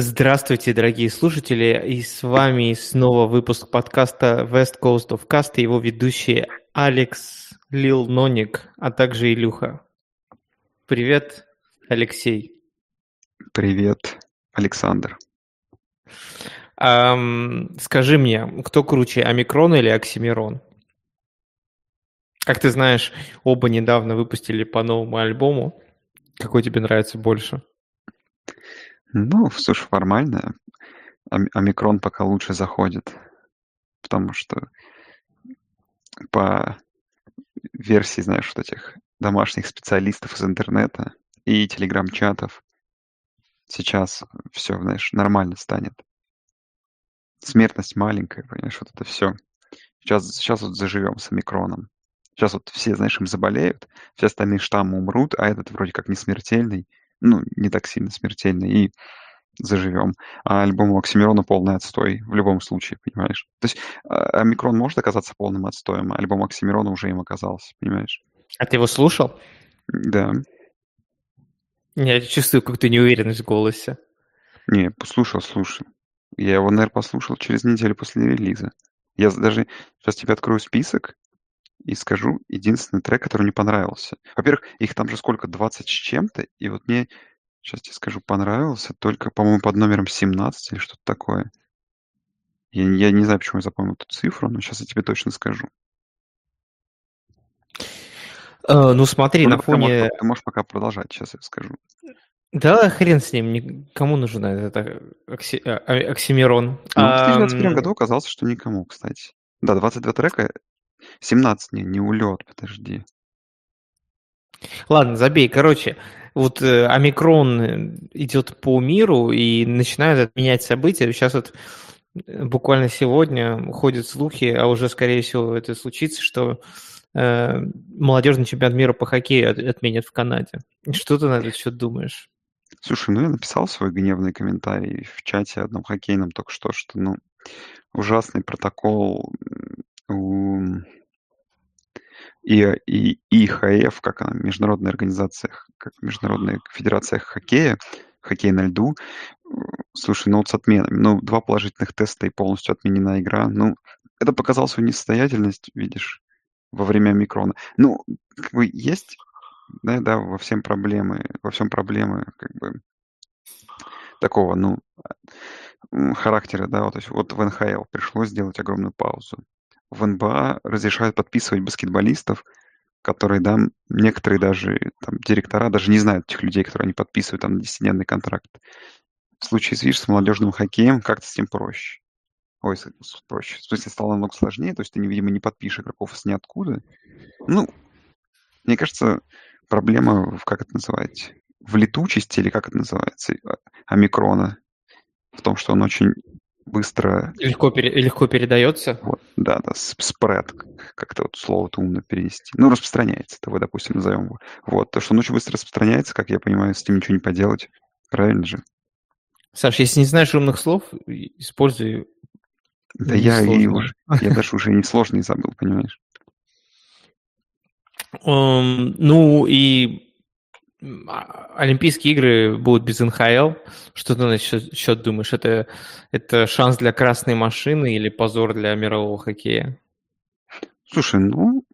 Здравствуйте, дорогие слушатели, и с вами снова выпуск подкаста West Coast of Cast и его ведущие Алекс, Лил Ноник, а также Илюха. Привет, Алексей. Привет, Александр. Ам, скажи мне, кто круче, Омикрон или Оксимирон? Как ты знаешь, оба недавно выпустили по новому альбому. Какой тебе нравится больше? Ну, слушай, формально ом- омикрон пока лучше заходит, потому что по версии, знаешь, вот этих домашних специалистов из интернета и телеграм-чатов сейчас все, знаешь, нормально станет. Смертность маленькая, понимаешь, вот это все. Сейчас, сейчас вот заживем с омикроном. Сейчас вот все, знаешь, им заболеют, все остальные штаммы умрут, а этот вроде как не смертельный, ну, не так сильно смертельный, и заживем. А альбом Оксимирона полный отстой в любом случае, понимаешь? То есть а, омикрон может оказаться полным отстоем, а альбом Оксимирона уже им оказался, понимаешь? А ты его слушал? Да. Я чувствую какую-то неуверенность в голосе. Не, послушал, слушал. Я его, наверное, послушал через неделю после релиза. Я даже сейчас тебе открою список и скажу единственный трек, который мне понравился. Во-первых, их там же сколько, 20 с чем-то, и вот мне, сейчас тебе скажу, понравился только, по-моему, под номером 17 или что-то такое. Я, я не знаю, почему я запомнил эту цифру, но сейчас я тебе точно скажу. Э, ну смотри, Ну, на ты можешь- фоне... ты можешь пока продолжать, сейчас я скажу. Да, хрен с ним, ни- кому нужен этот окси- а, а- Оксимирон? Ну, в 2021 Ам, году оказалось, что никому, кстати. Да, 22 трека, 17, не, не улет, подожди. Ладно, забей. Короче, вот э, омикрон э, идет по миру и начинают отменять события. Сейчас вот э, буквально сегодня ходят слухи, а уже, скорее всего, это случится, что э, молодежный чемпионат мира по хоккею от- отменят в Канаде. Что ты на этот счет думаешь? Слушай, ну я написал свой гневный комментарий в чате одном хоккейном только что, что, ну, ужасный протокол и, и ИХФ, как она, Международная организация, как Международная федерация хоккея, хоккей на льду. Слушай, ну вот с отменами, ну, два положительных теста и полностью отменена игра. Ну, это показало свою несостоятельность, видишь, во время микрона. Ну, как бы есть, да, да, во всем проблемы, во всем проблемы, как бы, такого, ну, характера, да, вот, то есть вот в НХЛ пришлось сделать огромную паузу. В НБА разрешают подписывать баскетболистов, которые, да, некоторые даже, там, директора даже не знают этих людей, которые они подписывают там на 10-дневный контракт. В случае, с, видишь, с молодежным хоккеем как-то с ним проще. Ой, проще. В смысле, стало намного сложнее, то есть ты, видимо, не подпишешь игроков с ниоткуда. Ну, мне кажется, проблема, в, как это называется, в летучести, или как это называется, а, омикрона, в том, что он очень быстро, Легко, пере- легко передается? вот, да, да, спред, как-то вот слово-то умно перенести. Ну, распространяется, давай, допустим, назовем его. Вот, то, что он очень быстро распространяется, как я понимаю, с этим ничего не поделать. Правильно же? Саш, если не знаешь умных слов, используй Да я и уже, я даже уже не сложный забыл, понимаешь? Эм, ну и Олимпийские игры будут без НХЛ. Что ты на этот счет думаешь? Это, это шанс для красной машины или позор для мирового хоккея? Слушай, ну,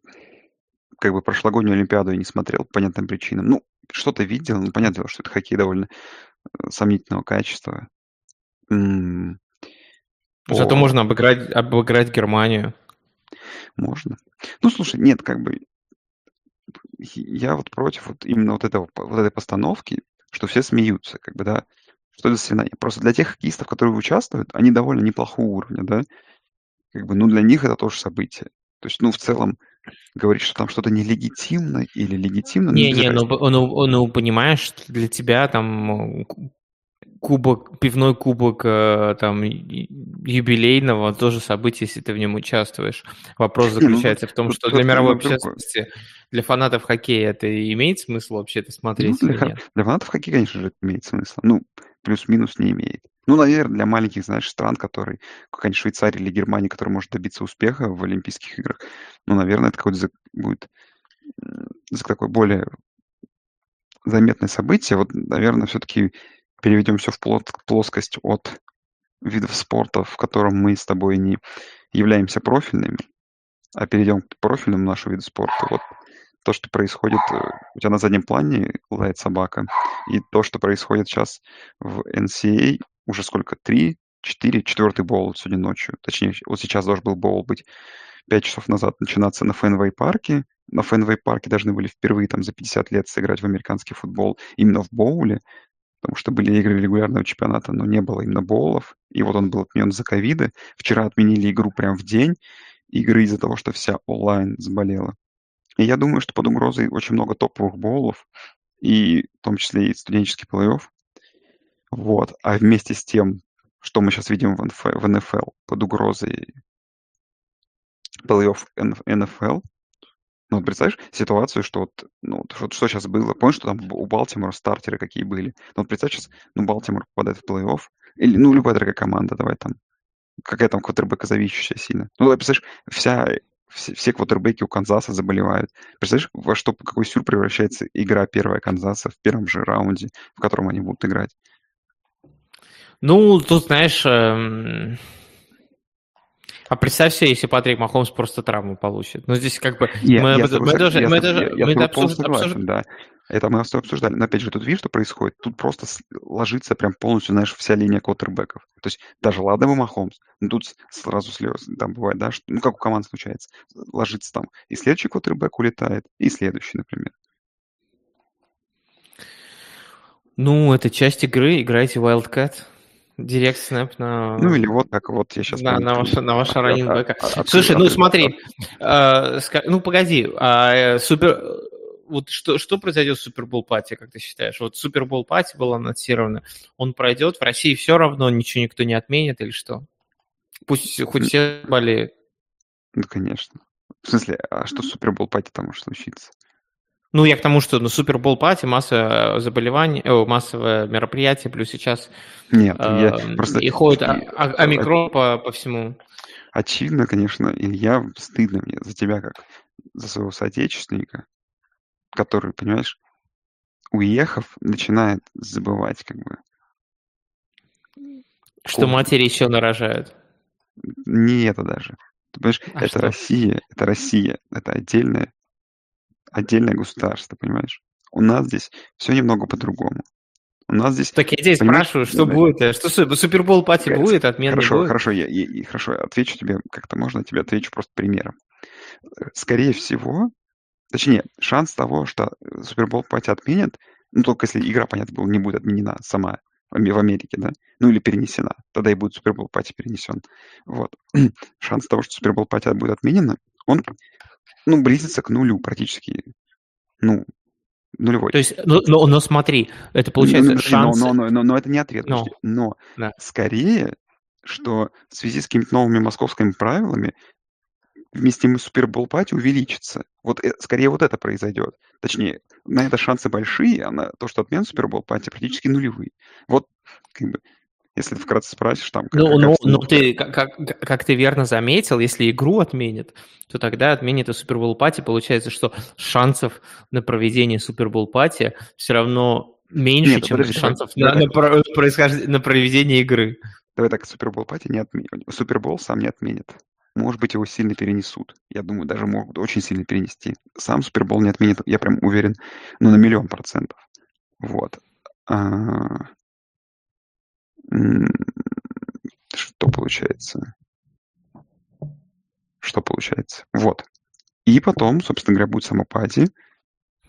как бы прошлогоднюю Олимпиаду я не смотрел по понятным причинам. Ну, что-то видел, ну, понятное дело, что это хоккей довольно э, сомнительного качества. М, Зато по- можно обыграть, обыграть Германию. Можно. Ну, слушай, нет, как бы я вот против вот именно вот этого, вот этой постановки, что все смеются, как бы, да, что это соревнование. Просто для тех хоккеистов, которые участвуют, они довольно неплохого уровня, да, как бы, ну, для них это тоже событие. То есть, ну, в целом, говорить, что там что-то нелегитимно или легитимно, ну, Не-не, ну, разницы. б- ну, ну, понимаешь, для тебя там кубок, пивной кубок э, там юбилейного тоже событие, если ты в нем участвуешь. Вопрос ну, заключается в том, что для мировой общественности, для фанатов хоккея это имеет смысл вообще это Ну, смотреть для, или хо- нет? для фанатов хоккея, конечно же, это имеет смысл. Ну, плюс-минус не имеет. Ну, наверное, для маленьких, знаешь, стран, которые, как какая-нибудь Швейцария или Германия, которая может добиться успеха в Олимпийских играх, ну, наверное, это какой-то за- будет за такое более заметное событие. Вот, наверное, все-таки переведем все в плоскость от видов спорта, в котором мы с тобой не являемся профильными, а перейдем к профильному нашему виду спорта. Вот то, что происходит, э, у тебя на заднем плане лает собака, и то, что происходит сейчас в NCAA, а, уже сколько, три, четыре, четвертый боул сегодня ночью. Точнее, вот сейчас должен был боул быть пять часов назад начинаться на Фенвей парке. На Фенвей парке должны были впервые там за 50 лет сыграть в американский футбол именно в боуле, потому что были игры регулярного чемпионата, но не было именно боулов. И вот он был отменен за ковиды. Вчера отменили игру прямо в день игры из-за того, что вся онлайн заболела. И я думаю, что под угрозой очень много топовых боулов, и в том числе и студенческий плей-офф. Вот. А вместе с тем, что мы сейчас видим в НФЛ, под угрозой плей-офф НФЛ, ну, представляешь ситуацию, что вот, ну, что, что сейчас было? Помнишь, что там у Балтимора стартеры какие были? Ну, вот представь сейчас, ну, Балтимор попадает в плей-офф, или, ну, любая другая команда, давай там, какая там квотербека зависящая сильно. Ну, давай, представляешь, вся, все, все квотербеки у Канзаса заболевают. Представляешь, во что, какой сюр превращается игра первая Канзаса в первом же раунде, в котором они будут играть? Ну, тут, знаешь, эм, а представь себе, если Патрик Махомс просто травму получит. Ну, здесь как бы... Мы, я, мы, тоже, я, мы. Я, мы я обсуж... согласен, да. Это мы все обсуждали. Но опять же, тут видишь, что происходит? Тут просто ложится прям полностью, знаешь, вся линия квотербеков. То есть даже ладно бы Махомс, но тут сразу слезы там бывает, да, что, ну как у команд случается. Ложится там. И следующий квотербек улетает, и следующий, например. Ну, это часть игры, играйте Wildcat. Директ снэп на... Ну или вот так вот, я сейчас... Да, на, ваш, на ваш раннинг Слушай, ну смотри, э, ну погоди, а, э, супер... Вот что, что произойдет в Супербол пати, как ты считаешь? Вот Супербол пати был анонсировано, он пройдет, в России все равно ничего никто не отменит или что? Пусть хоть все болеют. Ну, конечно. В смысле, а что Супербол пати там может случиться? Ну, я к тому, что ну, Супербол пати, масса заболеваний, о, массовое мероприятие, плюс сейчас Нет, э, я просто... и ходит и, омикрон по, по всему. Очевидно, конечно, Илья, стыдно мне за тебя, как за своего соотечественника, который, понимаешь, уехав, начинает забывать, как бы. Что матери еще нарожают. Не это даже. Ты понимаешь, а это что? Россия, это Россия, это отдельная отдельное государство, понимаешь? У нас здесь все немного по-другому. У нас здесь... Так я здесь спрашиваю, что да, будет? Что Супербол пати будет, отмена Хорошо, будет? хорошо, я, я, хорошо, отвечу тебе как-то можно, тебе отвечу просто примером. Скорее всего, точнее, шанс того, что Супербол пати отменят, ну, только если игра, понятно было, не будет отменена сама в Америке, да, ну или перенесена, тогда и будет Супербол пати перенесен. Вот. Шанс того, что Супербол пати будет отменена, он ну, близится к нулю практически. Ну, нулевой. То есть, но, но, но смотри, это получается но, шанс... Но, но, но, но это не ответ. Но, но да. скорее, что в связи с какими-то новыми московскими правилами вместимый супербол пати увеличится. Вот э, скорее вот это произойдет. Точнее, на это шансы большие, а на то, что отмен супербол пати практически нулевые. Вот как бы если вкратце спросишь, там... Ну, ну, ну ты, как, как, как ты верно заметил, если игру отменят, то тогда отменит и Супербол пати. Получается, что шансов на проведение Супербол пати все равно меньше, Нет, чем подожди, шансов давай, на, давай. на, происхожд... на проведение игры. Давай так, Супербол пати не отменит. Супербол сам не отменит. Может быть, его сильно перенесут. Я думаю, даже могут очень сильно перенести. Сам Супербол не отменит, я прям уверен, ну, на миллион процентов. Вот. А, что получается? Что получается? Вот. И потом, собственно говоря, будет самопати,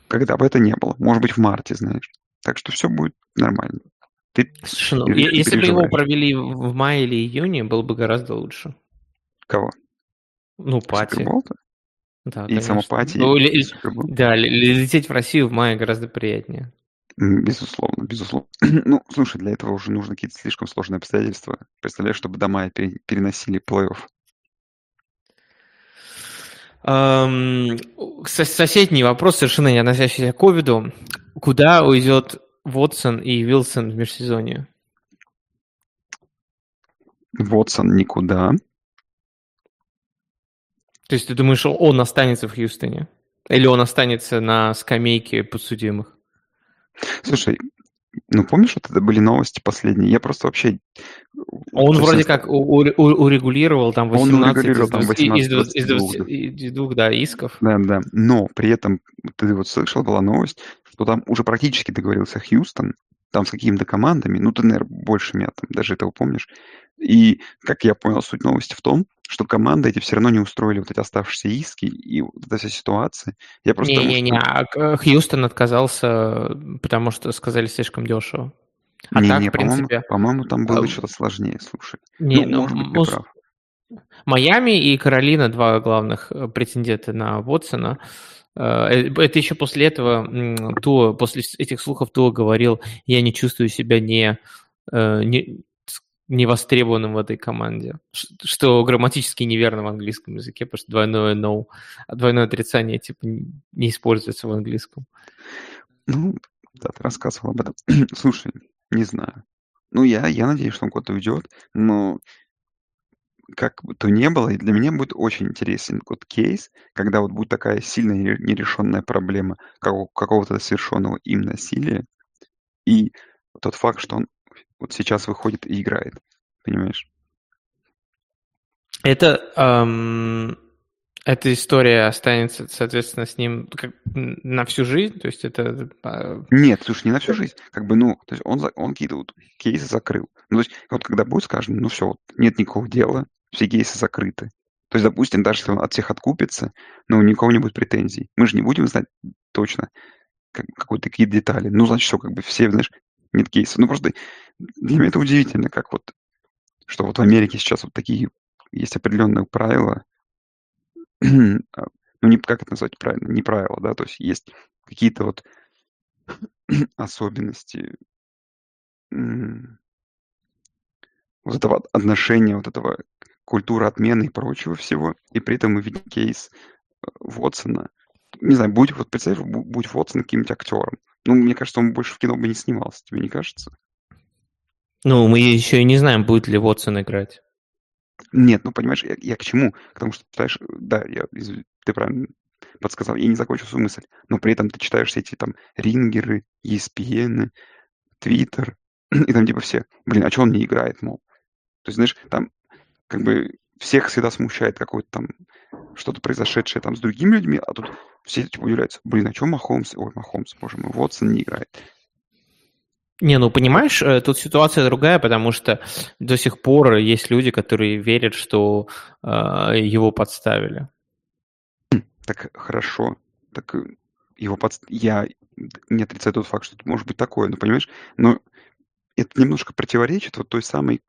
когда бы это не было. Может быть, в марте, знаешь. Так что все будет нормально. Ты, Слушай, ну, если бы его провели в мае или июне, было бы гораздо лучше. Кого? Ну, пати. Да, и самопати. Ну, и, да, лететь в Россию в мае гораздо приятнее. Безусловно, безусловно. Ну, слушай, для этого уже нужны какие-то слишком сложные обстоятельства. Представляешь, чтобы дома переносили плей-офф. Эм, соседний вопрос, совершенно не относящийся к ковиду. Куда уйдет Вотсон и Вилсон в межсезонье? Вотсон никуда. То есть ты думаешь, он останется в Хьюстоне? Или он останется на скамейке подсудимых? Слушай, ну, помнишь, вот это были новости последние? Я просто вообще... Он вроде как урегулировал там 18 он урегулировал, там, 18 из, 20, из, 20, из двух, да, исков. Да, да. Но при этом, ты вот слышал, была новость, что там уже практически договорился Хьюстон, там с какими-то командами, ну, ты, наверное, больше меня там даже этого помнишь. И, как я понял, суть новости в том, что команды эти все равно не устроили вот эти оставшиеся иски и вот эта вся ситуация. Я просто Не-не-не, а Хьюстон отказался, потому что сказали слишком дешево. А не, так, не, в принципе... По-моему, по там было а... что-то сложнее, слушай. Не, ну, может быть, ты прав. Майами и Каролина, два главных э, претендента на Вотсона, э, э, это еще после этого, то, после этих слухов то говорил, я не чувствую себя не, не, невостребованным в этой команде, что грамматически неверно в английском языке, потому что двойное no, а двойное отрицание типа не используется в английском. Ну, да, ты рассказывал об этом. Слушай, не знаю. Ну, я, я надеюсь, что он куда-то уйдет, но как бы то ни было, и для меня будет очень интересен вот кейс, когда вот будет такая сильная нерешенная проблема какого-то совершенного им насилия, и тот факт, что он вот сейчас выходит и играет. Понимаешь? Это, эм, эта история останется, соответственно, с ним как, на всю жизнь? То есть это... Э, Нет, слушай, не на всю жизнь. Как бы, ну, то есть он, он какие-то вот кейсы закрыл. Ну, то есть вот когда будет сказано, ну все, вот, нет никакого дела, все кейсы закрыты. То есть, допустим, даже если он от всех откупится, но у никого не будет претензий. Мы же не будем знать точно как, какие-то такие детали. Ну, значит, все, как бы все, знаешь, нет кейсов. Ну, просто для меня это удивительно, как вот, что вот в Америке сейчас вот такие есть определенные правила, а, ну, не, как это назвать правильно, не правила, да, то есть есть какие-то вот особенности вот этого отношения, вот этого культуры отмены и прочего всего, и при этом мы видим кейс э, Вотсона. Не знаю, будь, вот представь, будь Вотсон каким-нибудь актером. Ну, мне кажется, он больше в кино бы не снимался, тебе не кажется? Ну, мы еще и не знаем, будет ли Вотсон играть. Нет, ну понимаешь, я, я к чему? Потому что, знаешь, да, я, ты правильно подсказал, я не закончил свою мысль, но при этом ты читаешь все эти там рингеры, ESPN, Twitter, и там типа все, блин, а что он не играет, мол? То есть, знаешь, там как бы всех всегда смущает какое-то там что-то произошедшее там с другими людьми, а тут все типа удивляются, блин, а что Махомс, ой, Махомс, боже мой, Вотсон не играет. Не, ну понимаешь, э, тут ситуация другая, потому что до сих пор есть люди, которые верят, что э, его подставили. Хм, так хорошо. Так э, его подст... Я не отрицаю тот факт, что это может быть такое, ну понимаешь, но это немножко противоречит вот той самой,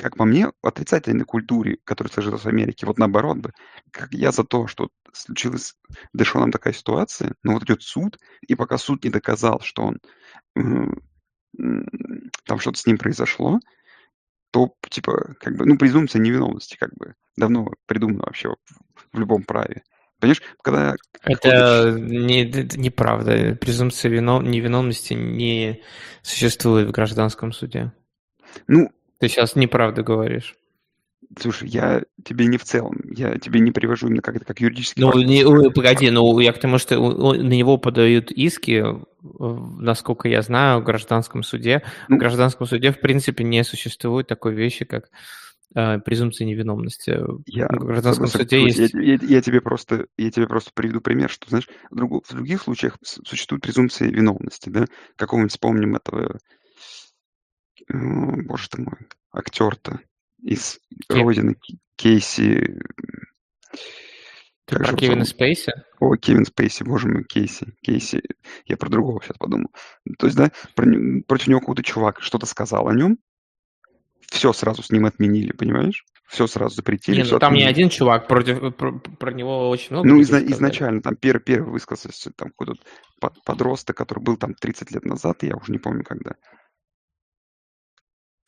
как по мне, отрицательной культуре, которая сложилась в Америке. Вот наоборот бы, как я за то, что случилась с Дэшоном такая ситуация, но вот идет суд, и пока суд не доказал, что он там что-то с ним произошло, то, типа, как бы, ну, презумпция невиновности, как бы, давно придумана вообще в, любом праве. Понимаешь, когда... Это не, это неправда. Презумпция вино, невиновности не существует в гражданском суде. Ну... Ты сейчас неправду говоришь. Слушай, я тебе не в целом, я тебе не привожу именно как, как юридический Ну, не, погоди, ну, я к тому, что на него подают иски, насколько я знаю, в гражданском суде. Ну, в гражданском суде, в принципе, не существует такой вещи, как э, презумпция невиновности. Я, в гражданском суде есть... Я, я, я, тебе просто, я тебе просто приведу пример, что, знаешь, в, друг, в других случаях существует презумпция виновности, да? Какого-нибудь вспомним этого, боже ты мой, актер-то, из Кев... родины Кейси. Ты про Кевина Спейси? О, Кевин Спейси, боже мой, Кейси. Кейси. Я про другого сейчас подумал. То есть, да, про, против него какой-то чувак что-то сказал о нем, все сразу с ним отменили, понимаешь? Все сразу запретили. Не, ну там отменили. не один чувак, против, про, про него очень много. Ну, изна- изначально, там первый, первый высказался там какой-то подросток, который был там 30 лет назад, я уже не помню когда.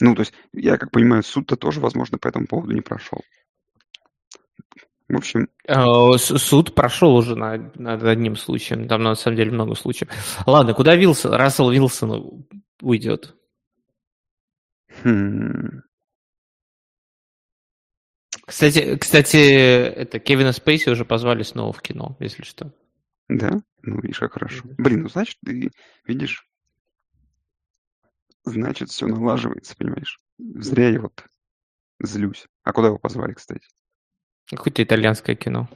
Ну, то есть, я как понимаю, суд-то тоже, возможно, по этому поводу не прошел. В общем... Э, суд прошел уже над, над одним случаем. Там, на самом деле, много случаев. Ладно, куда Вилсон, Рассел Вилсон уйдет? Хм. Кстати, кстати, это Кевина Спейси уже позвали снова в кино, если что. Да? Ну, видишь, как хорошо. Блин, ну, значит, ты видишь, значит, все налаживается, понимаешь? Зря я вот злюсь. А куда его позвали, кстати? Какое-то итальянское кино.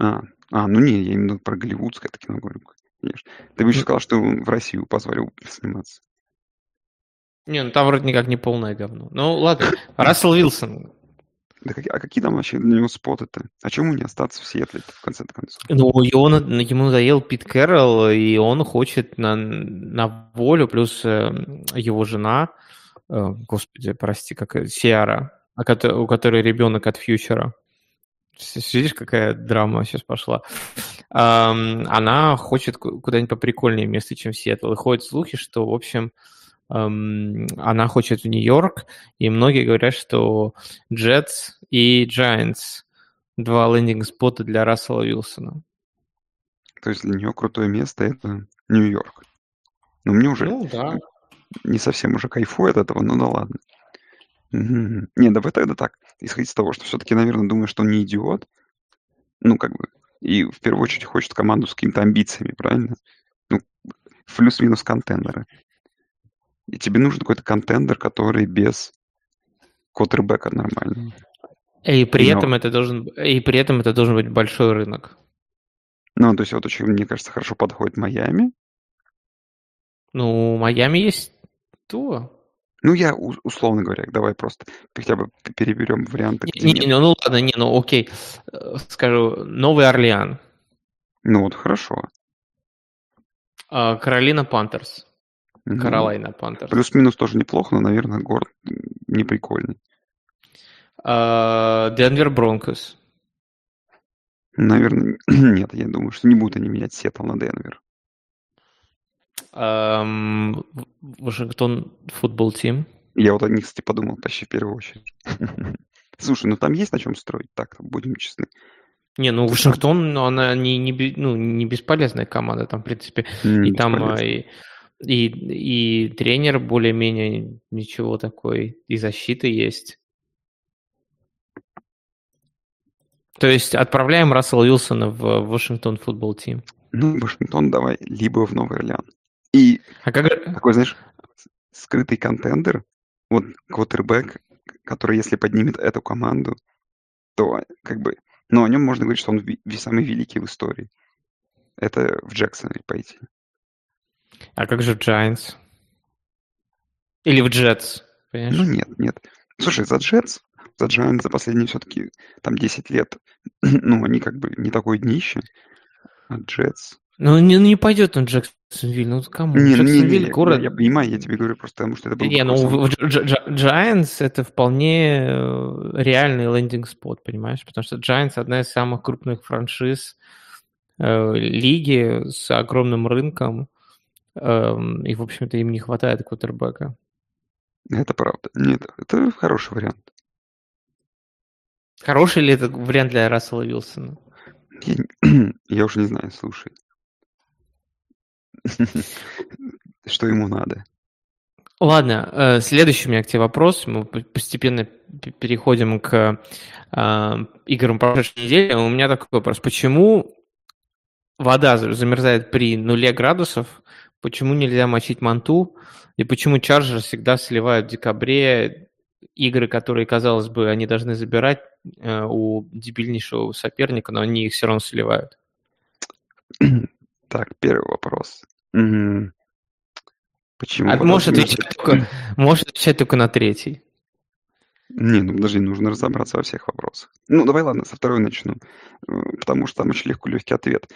А, а, ну не, я именно про голливудское это кино говорю. Конечно. Ты бы еще сказал, что в Россию позвали сниматься. Не, ну там вроде никак не полное говно. Ну ладно, Рассел Вилсон. Да как, а какие там вообще для него споты-то? А чему не остаться в Сиэтле в конце концов? Ну, его, ему надоел Пит Кэрролл, и он хочет на, на волю, плюс э, его жена, э, господи, прости, как Сиара, у которой ребенок от фьючера. Видишь, какая драма сейчас пошла. Она хочет куда-нибудь поприкольнее место, чем Сиэтл. И ходят слухи, что, в общем, она хочет в Нью-Йорк, и многие говорят, что Jets и Giants два лендинг-спота для Рассела Вилсона. То есть для нее крутое место это Нью-Йорк. Ну, мне уже ну, да. не совсем уже кайфует от этого, ну да ладно. Угу. Не, давай тогда так. Исходить из того, что все-таки, наверное, думаю, что он не идиот. Ну, как бы. И в первую очередь хочет команду с какими-то амбициями, правильно? Ну, плюс-минус контендеры. И тебе нужен какой-то контендер, который без квотербека нормального. И при, Но... этом это должен, и при этом это должен быть большой рынок. Ну, то есть вот очень, мне кажется, хорошо подходит Майами. Ну, Майами есть то. Ну, я условно говоря, давай просто хотя бы переберем варианты. Не, не, ну ладно, не, ну окей. Э, скажу, Новый Орлеан. Ну вот, хорошо. А, Каролина Пантерс. Каролайна Пантерс. Плюс-минус тоже неплохо, но, наверное, город не прикольный. А, Денвер Бронкос. Наверное, нет, я думаю, что не будут они менять Сиэтл на Денвер. Вашингтон Football Team. Я вот о них, кстати, подумал почти в первую очередь. Слушай, ну там есть на чем строить, так, будем честны. Не, ну Вашингтон, ну, она не, не, ну, не бесполезная команда, там, в принципе, не и там а, и, и, и тренер более-менее ничего такой, и защита есть. То есть отправляем Рассела Уилсона в Вашингтон футбол тим. Ну, Вашингтон давай, либо в Новый Орлеан. И а как... такой, знаешь, скрытый контендер, вот квотербек, который, если поднимет эту команду, то как бы, ну, о нем можно говорить, что он самый великий в истории. Это в Джексоне пойти. А как же в Giants? Или в Джетс? Ну, нет, нет. Слушай, за Джетс, за Giants за последние все-таки там 10 лет, ну, они как бы не такое днище, а Джетс... Ну, не, не пойдет он Джексонвиль, ну кому? Не, Джексонвиль не, не, город... Я, я понимаю, я тебе говорю просто потому, что это был... Не, ну в Giants это вполне э, реальный лендинг-спот, понимаешь? Потому что Giants одна из самых крупных франшиз э, лиги с огромным рынком, и, в общем-то, им не хватает квотербека. Это правда. Нет, это хороший вариант. Хороший ли это вариант для Рассела Вилсона? Я, я уже не знаю, слушай. Что ему надо? Ладно, э, следующий у меня к тебе вопрос. Мы постепенно переходим к э, играм прошлой недели. У меня такой вопрос. Почему вода замерзает при нуле градусов? Почему нельзя мочить манту? И почему чарджеры всегда сливают в декабре игры, которые, казалось бы, они должны забирать э, у дебильнейшего соперника, но они их все равно сливают? Так, первый вопрос. Почему? А можешь отвечать, только, можешь отвечать только на третий. Не, ну подожди, нужно разобраться во всех вопросах. Ну, давай, ладно, со второй начну, э, потому что там очень легко легкий ответ.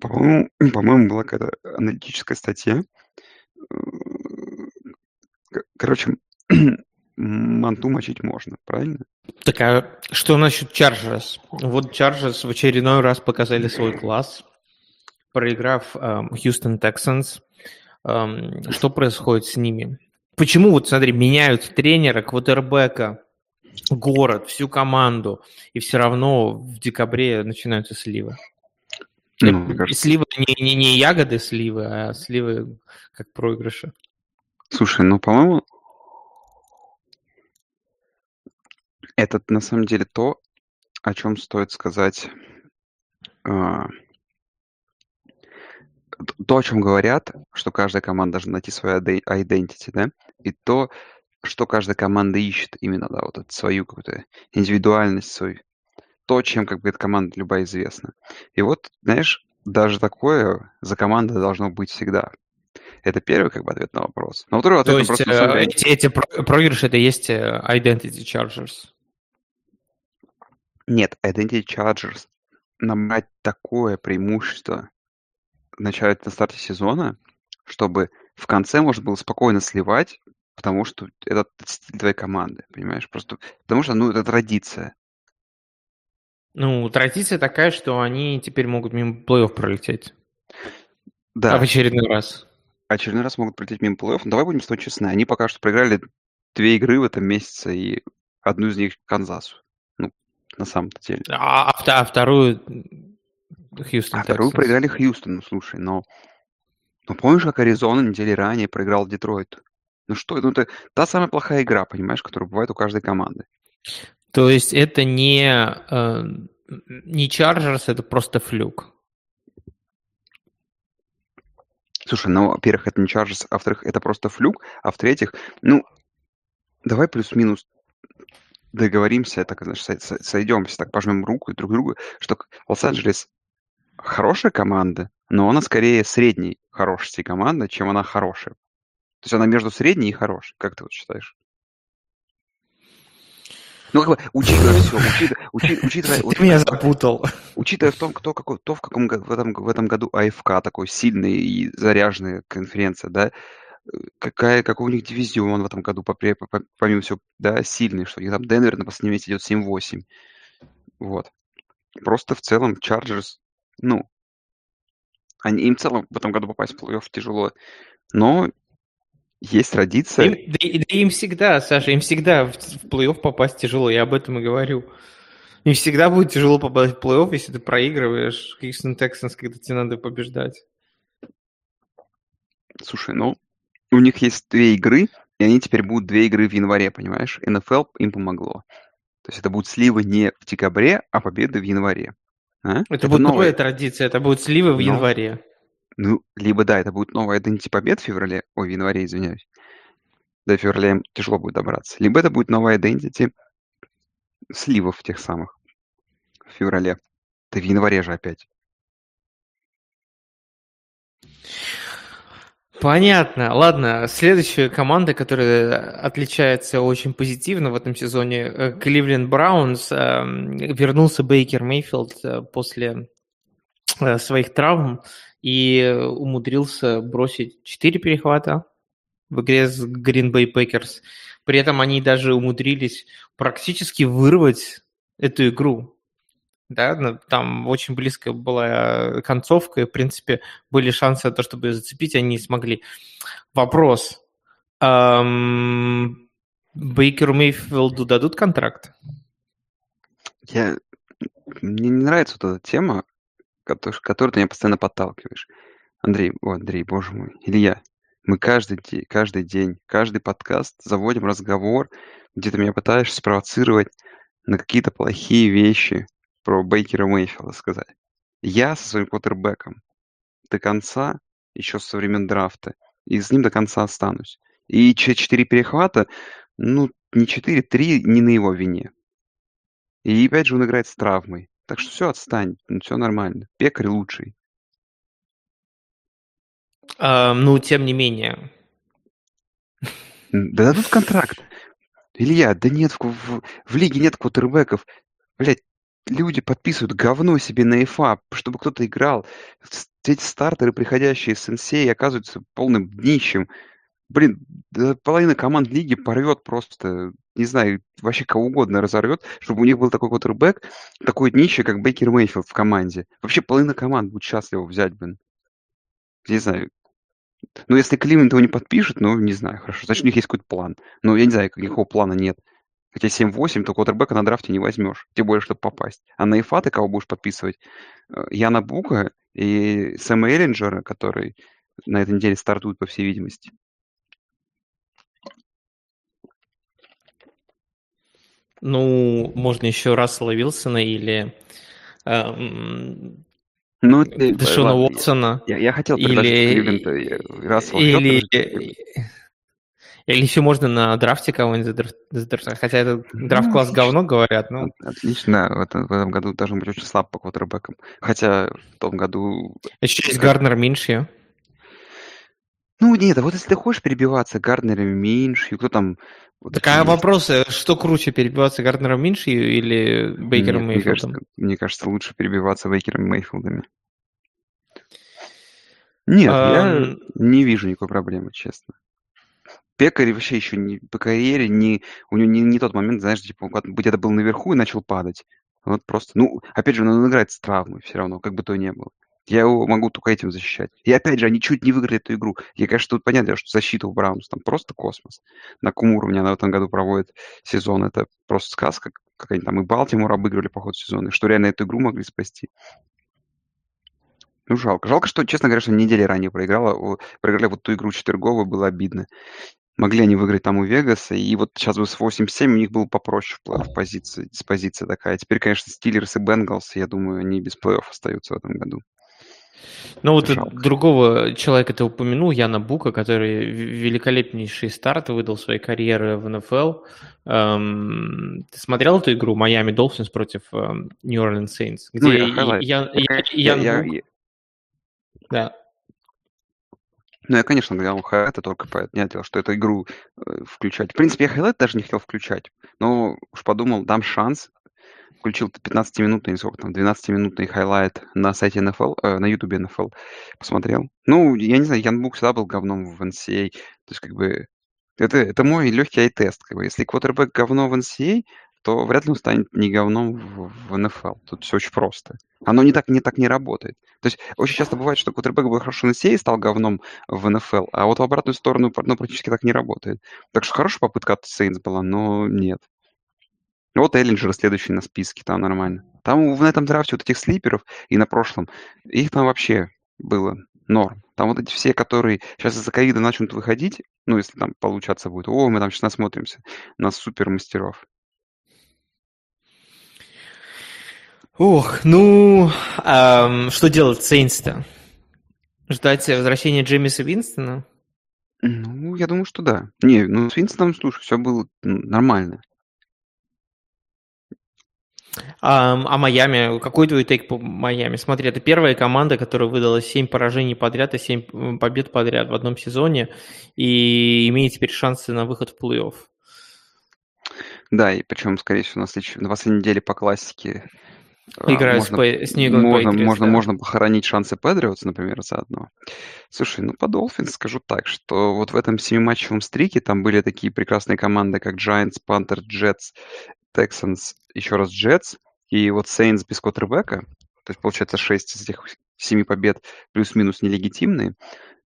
По-моему, по-моему, была какая-то аналитическая статья. Э, короче, манту мочить можно, правильно? Так, а что насчет Chargers? Вот Chargers в очередной раз показали свой класс проиграв Хьюстон Texans, что происходит с ними? Почему, вот смотри, меняют тренера, квотербека, город, всю команду, и все равно в декабре начинаются сливы? Ну, сливы не, не, не ягоды сливы, а сливы как проигрыши. Слушай, ну, по-моему, это на самом деле то, о чем стоит сказать а, то, о чем говорят, что каждая команда должна найти свою identity, да, и то, что каждая команда ищет именно, да, вот эту свою какую-то индивидуальность, свою, то, чем как бы эта команда любая известна. И вот, знаешь, даже такое за командой должно быть всегда. Это первый как бы ответ на вопрос. Но второй ответ То есть э, эти, эти проигрыши это есть э, identity chargers? Нет, identity chargers набрать такое преимущество начале на старте сезона, чтобы в конце можно было спокойно сливать, потому что это стиль твоей команды, понимаешь? Просто потому что, ну, это традиция. Ну, традиция такая, что они теперь могут мимо плей-офф пролететь. Да. А в очередной раз. Очередной раз могут пролететь мимо плей-офф. Но давай будем с тобой честны. Они пока что проиграли две игры в этом месяце, и одну из них Канзасу. Ну, на самом-то деле. А, а, а вторую Хьюстон. А вторую проиграли Хьюстону, слушай, но... Ну, помнишь, как Аризона недели ранее проиграл Детройт? Ну что, ну это та самая плохая игра, понимаешь, которая бывает у каждой команды. То есть это не, э, не Chargers, это просто флюк. Слушай, ну, во-первых, это не Chargers, а во-вторых, это просто флюк, а в-третьих, ну, давай плюс-минус договоримся, так, значит, сойдемся, так пожмем руку друг другу, что Лос-Анджелес хорошая команда, но она скорее средней хорошей команда, чем она хорошая. То есть она между средней и хорошей. Как ты вот считаешь? Ну, как бы, учитывая все, учитывая... учитывая, учитывая вот, Ты меня запутал. Учитывая в том, кто, какой, то, в каком в этом, в этом году АФК такой сильный и заряженная конференция, да, какая, какой у них дивизион в этом году, помимо всего, да, сильный, что у них там Денвер на последнем месте идет 7-8. Вот. Просто в целом Чарджерс, ну, они, им в целом в этом году попасть в плей-офф тяжело. Но есть традиция. Им, да, да им всегда, Саша, им всегда в, в плей-офф попасть тяжело, я об этом и говорю. Им всегда будет тяжело попасть в плей-офф, если ты проигрываешь Houston Texans, когда тебе надо побеждать. Слушай, ну, у них есть две игры, и они теперь будут две игры в январе, понимаешь? НФЛ им помогло. То есть это будут сливы не в декабре, а победы в январе. А? Это, это будет новая традиция, это будут сливы в Но... январе. Ну, либо да, это будет новая Identity Побед в феврале, ой, в январе, извиняюсь. До февраля им тяжело будет добраться. Либо это будет новая Identity сливов тех самых в феврале. Да в январе же опять. Понятно. Ладно, следующая команда, которая отличается очень позитивно в этом сезоне, Кливленд Браунс. Эм, вернулся Бейкер Мейфилд э, после э, своих травм и умудрился бросить 4 перехвата в игре с Green Bay Packers. При этом они даже умудрились практически вырвать эту игру. Да, там очень близко была концовка, и, в принципе, были шансы на то, чтобы ее зацепить, они не смогли. Вопрос. Эм, Бейкеру Мейфилду дадут контракт? Я... Мне не нравится вот эта тема, который, который ты меня постоянно подталкиваешь. Андрей, о, Андрей, боже мой, Илья, мы каждый день, каждый день, каждый подкаст заводим разговор, где ты меня пытаешься спровоцировать на какие-то плохие вещи про Бейкера Мейфилда сказать. Я со своим квотербеком до конца, еще со времен драфта, и с ним до конца останусь. И четыре перехвата, ну, не четыре, три не на его вине. И опять же он играет с травмой. Так что все, отстань, ну, все нормально. Пекарь лучший. А, ну, тем не менее. Да дадут контракт. Илья, да нет, в, в, в лиге нет квотербеков. Блять, люди подписывают говно себе на ИФА, чтобы кто-то играл. Эти стартеры, приходящие с NCAA, оказываются полным днищем. Блин, половина команд лиги порвет просто не знаю, вообще кого угодно разорвет, чтобы у них был такой квотербек, такое днище, как Бейкер Мейфилд в команде. Вообще половина команд будет счастлива взять, блин. Не знаю. Ну, если Кливленд его не подпишет, ну, не знаю, хорошо. Значит, у них есть какой-то план. Но я не знаю, никакого плана нет. Хотя 7-8, то квотербека на драфте не возьмешь. Тем более, чтобы попасть. А на ИФА ты кого будешь подписывать? Э, Яна Бука и Сэма Эллинджера, который на этой неделе стартует, по всей видимости. Ну, можно еще Рассела Вилсона или эм, ну, ты, Дэшона Уотсона. Я, я хотел предложить или, Кливленд Рассел или, или еще можно на драфте кого-нибудь задрафтовать. Хотя это ну, драфт-класс ну, говно, говорят. Но... Отлично. В этом, в этом году должен быть очень слаб по квотербекам. Хотя в том году... Еще есть Гарднер Минши. Ну, нет, а вот если ты хочешь перебиваться Гарднером Миншью, кто там... Вот так а вопрос, э, что круче, перебиваться Гарднером Миншью или Бейкером нет, Мейфилдом? Мне кажется, мне кажется, лучше перебиваться Бейкером Мейфилдами. Нет, а... я не вижу никакой проблемы, честно. Пекарь вообще еще не по карьере, не, у него не, не тот момент, знаешь, типа, где-то был наверху и начал падать. Вот просто, ну, опять же, он играет с травмой все равно, как бы то ни было. Я его могу только этим защищать. И опять же, они чуть не выиграли эту игру. Я, конечно, тут понятно, что защита у Браунс там просто космос. На каком уровне она в этом году проводит сезон, это просто сказка. Как они там и Балтимор обыгрывали по ходу сезона, что реально эту игру могли спасти. Ну, жалко. Жалко, что, честно говоря, что недели ранее проиграла. Проиграли вот ту игру четверговую, было обидно. Могли они выиграть там у Вегаса, и вот сейчас бы с 8-7 у них было попроще в плей-офф позиции, диспозиция такая. Теперь, конечно, Стиллерс и Бенгалс, я думаю, они без плей-офф остаются в этом году. Ну вот Жалко. другого человека ты упомянул, Яна Бука, который великолепнейший старт выдал своей карьеры в НФЛ. Эм, ты смотрел эту игру Майами Долфинс против Нью Орлеан Сейнтс? Где ну, я, я, я, я, я, я, Да. Ну, я, конечно, глянул highlight ы только понятно, что эту игру э, включать. В принципе, я highlight даже не хотел включать, но уж подумал, дам шанс, включил 15-минутный, сколько там, 12-минутный highlight на сайте NFL, э, на YouTube NFL, посмотрел. Ну, я не знаю, Ян Бук всегда был говном в NCAA, то есть как бы это, это мой легкий eye test. Как бы. Если квотербек говно в NCAA, то вряд ли он станет не говном в, в НФЛ. Тут все очень просто. Оно не так, не так не работает. То есть очень часто бывает, что квотербек был хорошо на NCAA и стал говном в НФЛ, а вот в обратную сторону ну, практически так не работает. Так что хорошая попытка от Сейнс была, но нет. Вот Эллинджер следующий на списке, там нормально. Там на этом драфте вот этих слиперов и на прошлом, их там вообще было норм. Там вот эти все, которые сейчас из-за ковида начнут выходить, ну, если там получаться будет, о, мы там сейчас насмотримся на супер Ох, ну, эм, что делать Сейнс-то? Ждать возвращения Джеймиса Винстона? Ну, я думаю, что да. Не, ну с Винстоном, слушай, все было нормально. А, а Майами, какой твой тейк по Майами? Смотри, это первая команда, которая выдала 7 поражений подряд и 7 побед подряд в одном сезоне и имеет теперь шансы на выход в плей-офф. Да, и причем, скорее всего, на, следующей, на последней неделе по классике Играют можно, с, с Нью можно, Patriots, можно, да. можно похоронить шансы Патриотс, например, заодно. Слушай, ну по Dolphins скажу так, что вот в этом семиматчевом стрике там были такие прекрасные команды, как Giants, Panthers, Jets, Texans, еще раз Jets, и вот Saints без квотербека, то есть получается 6 из этих 7 побед плюс-минус нелегитимные.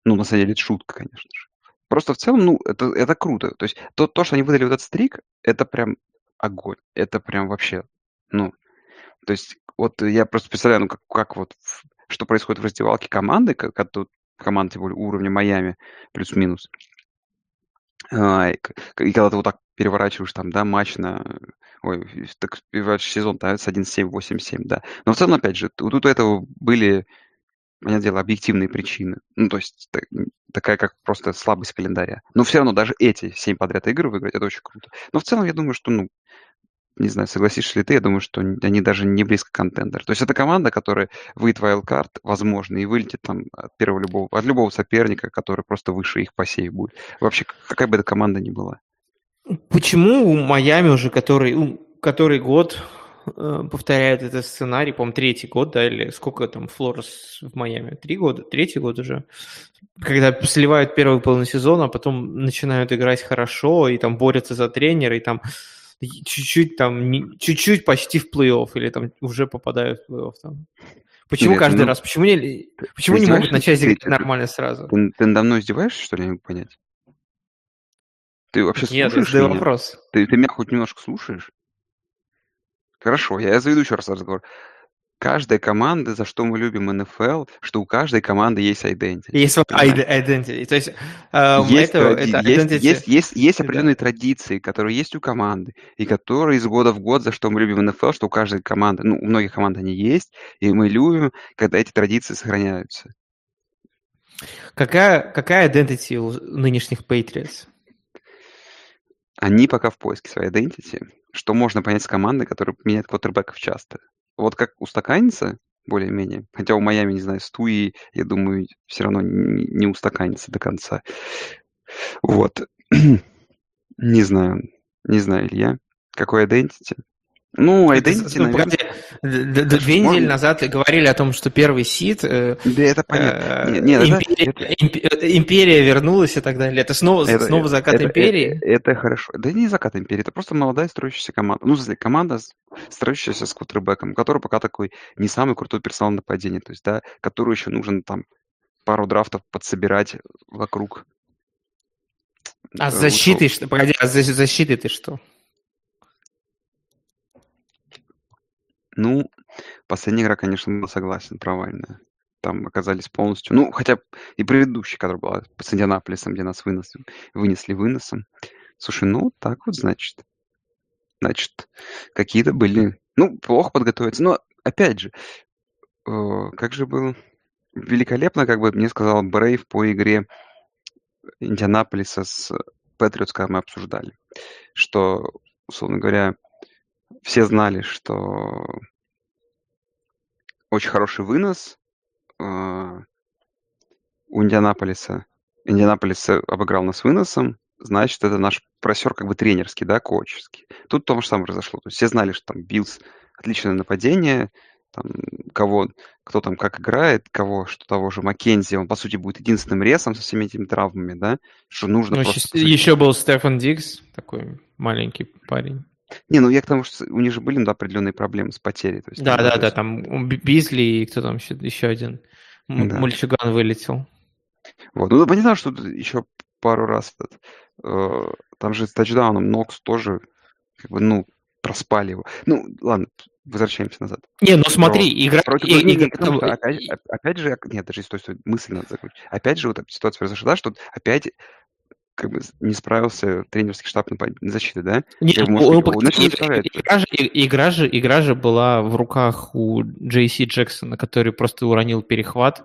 Ну, на самом деле, это шутка, конечно же. Просто в целом, ну, это, это круто. То есть то, то, что они выдали вот этот стрик, это прям огонь. Это прям вообще, ну, то есть вот я просто представляю, ну, как, как вот, что происходит в раздевалке команды, как, как тут более, уровня Майами, плюс-минус. А, и, и когда ты вот так переворачиваешь там, да, матч на... Ой, так сезон, да, с 1-7, 8-7, да. Но в целом, опять же, тут у этого были, понятное дело, объективные причины. Ну, то есть так, такая, как просто слабость календаря. Но все равно даже эти 7 подряд игр выиграть, это очень круто. Но в целом, я думаю, что, ну, не знаю, согласишься ли ты, я думаю, что они даже не близко контендер. То есть это команда, которая выйдет в wildcard, возможно, и вылетит там от первого любого, от любого соперника, который просто выше их по сейв будет. Вообще, какая бы эта команда ни была. Почему у Майами уже который, который год э, повторяет этот сценарий, по-моему, третий год, да, или сколько там Флорес в Майами? Три года? Третий год уже. Когда сливают первый полный сезон, а потом начинают играть хорошо, и там борются за тренера, и там чуть-чуть там, чуть-чуть почти в плей-офф, или там уже попадают в плей-офф там. Почему Нет, каждый ну, раз? Почему не, почему не могут начать играть ты, нормально сразу? Ты, ты надо мной издеваешься, что ли, я не могу понять? Ты вообще Нет, слушаешь Нет, вопрос. Ты, ты меня хоть немножко слушаешь? Хорошо, я заведу еще раз разговор. Каждая команда, за что мы любим НФЛ, что у каждой команды есть identity. Есть identity. То есть, э, есть, это, это identity... есть, есть, есть, есть определенные да. традиции, которые есть у команды, и которые из года в год, за что мы любим НФЛ, что у каждой команды, ну, у многих команд они есть, и мы любим, когда эти традиции сохраняются. Какая, какая identity у нынешних Patriots? Они пока в поиске своей identity, что можно понять с командой, которая меняет квотербеков часто. Вот как устаканится, более-менее. Хотя у Майами, не знаю, Стуи, я думаю, все равно не, устаканится до конца. Вот. не знаю. Не знаю, Илья. Какой identity? Ну, Identity, ну, наверное... Две недели назад говорили о том, что первый сид... Э, да, это понятно. Э, нет, империя, это... империя вернулась и так далее. Это снова, это, снова закат это, империи? Это, это хорошо. Да не закат империи, это просто молодая строящаяся команда. Ну, если команда, строящаяся с кутербеком, у которой пока такой не самый крутой персонал нападения, то есть, да, которую еще нужно там пару драфтов подсобирать вокруг. А с защитой, что? Погоди, а с защитой ты что? Ну, последняя игра, конечно, была согласен, провальная. Там оказались полностью... Ну, хотя и предыдущая, которая была с Индианаполисом, где нас вынесли, вынесли выносом. Слушай, ну, так вот, значит. Значит, какие-то были... Ну, плохо подготовиться. Но, опять же, э, как же было... Великолепно, как бы мне сказал Брейв по игре Индианаполиса с Патриотс, когда мы обсуждали, что, условно говоря, все знали, что очень хороший вынос э, у Индианаполиса. Индианаполис обыграл нас выносом, значит, это наш просер как бы тренерский, да, коучский. Тут то же самое произошло. То есть все знали, что там Биллс отличное нападение, там, кого, кто там как играет, кого, что того же Маккензи, он, по сути, будет единственным ресом со всеми этими травмами, да, что нужно ну, просто... Еще, еще был Стефан Дикс, такой маленький парень. Не, ну я к тому, что у них же были ну, определенные проблемы с потерей. То есть, да, да, да, там Бизли и кто там еще, еще один. Да. Мальчуган вылетел. Вот, ну понятно, что еще пару раз этот, э, там же с тачдауном Нокс тоже, как бы, ну, проспали его. Ну, ладно, возвращаемся назад. Не, ну смотри, Про, игра... Против... И, и, потому, что, опять, опять же, нет, даже стой, стой, мысль надо закончить. Опять же, вот эта ситуация произошла, что опять как бы не справился тренерский штаб на защиты, да? Нет, он, он, игра, же, игра, же, игра же была в руках у Джейси Джексона, который просто уронил перехват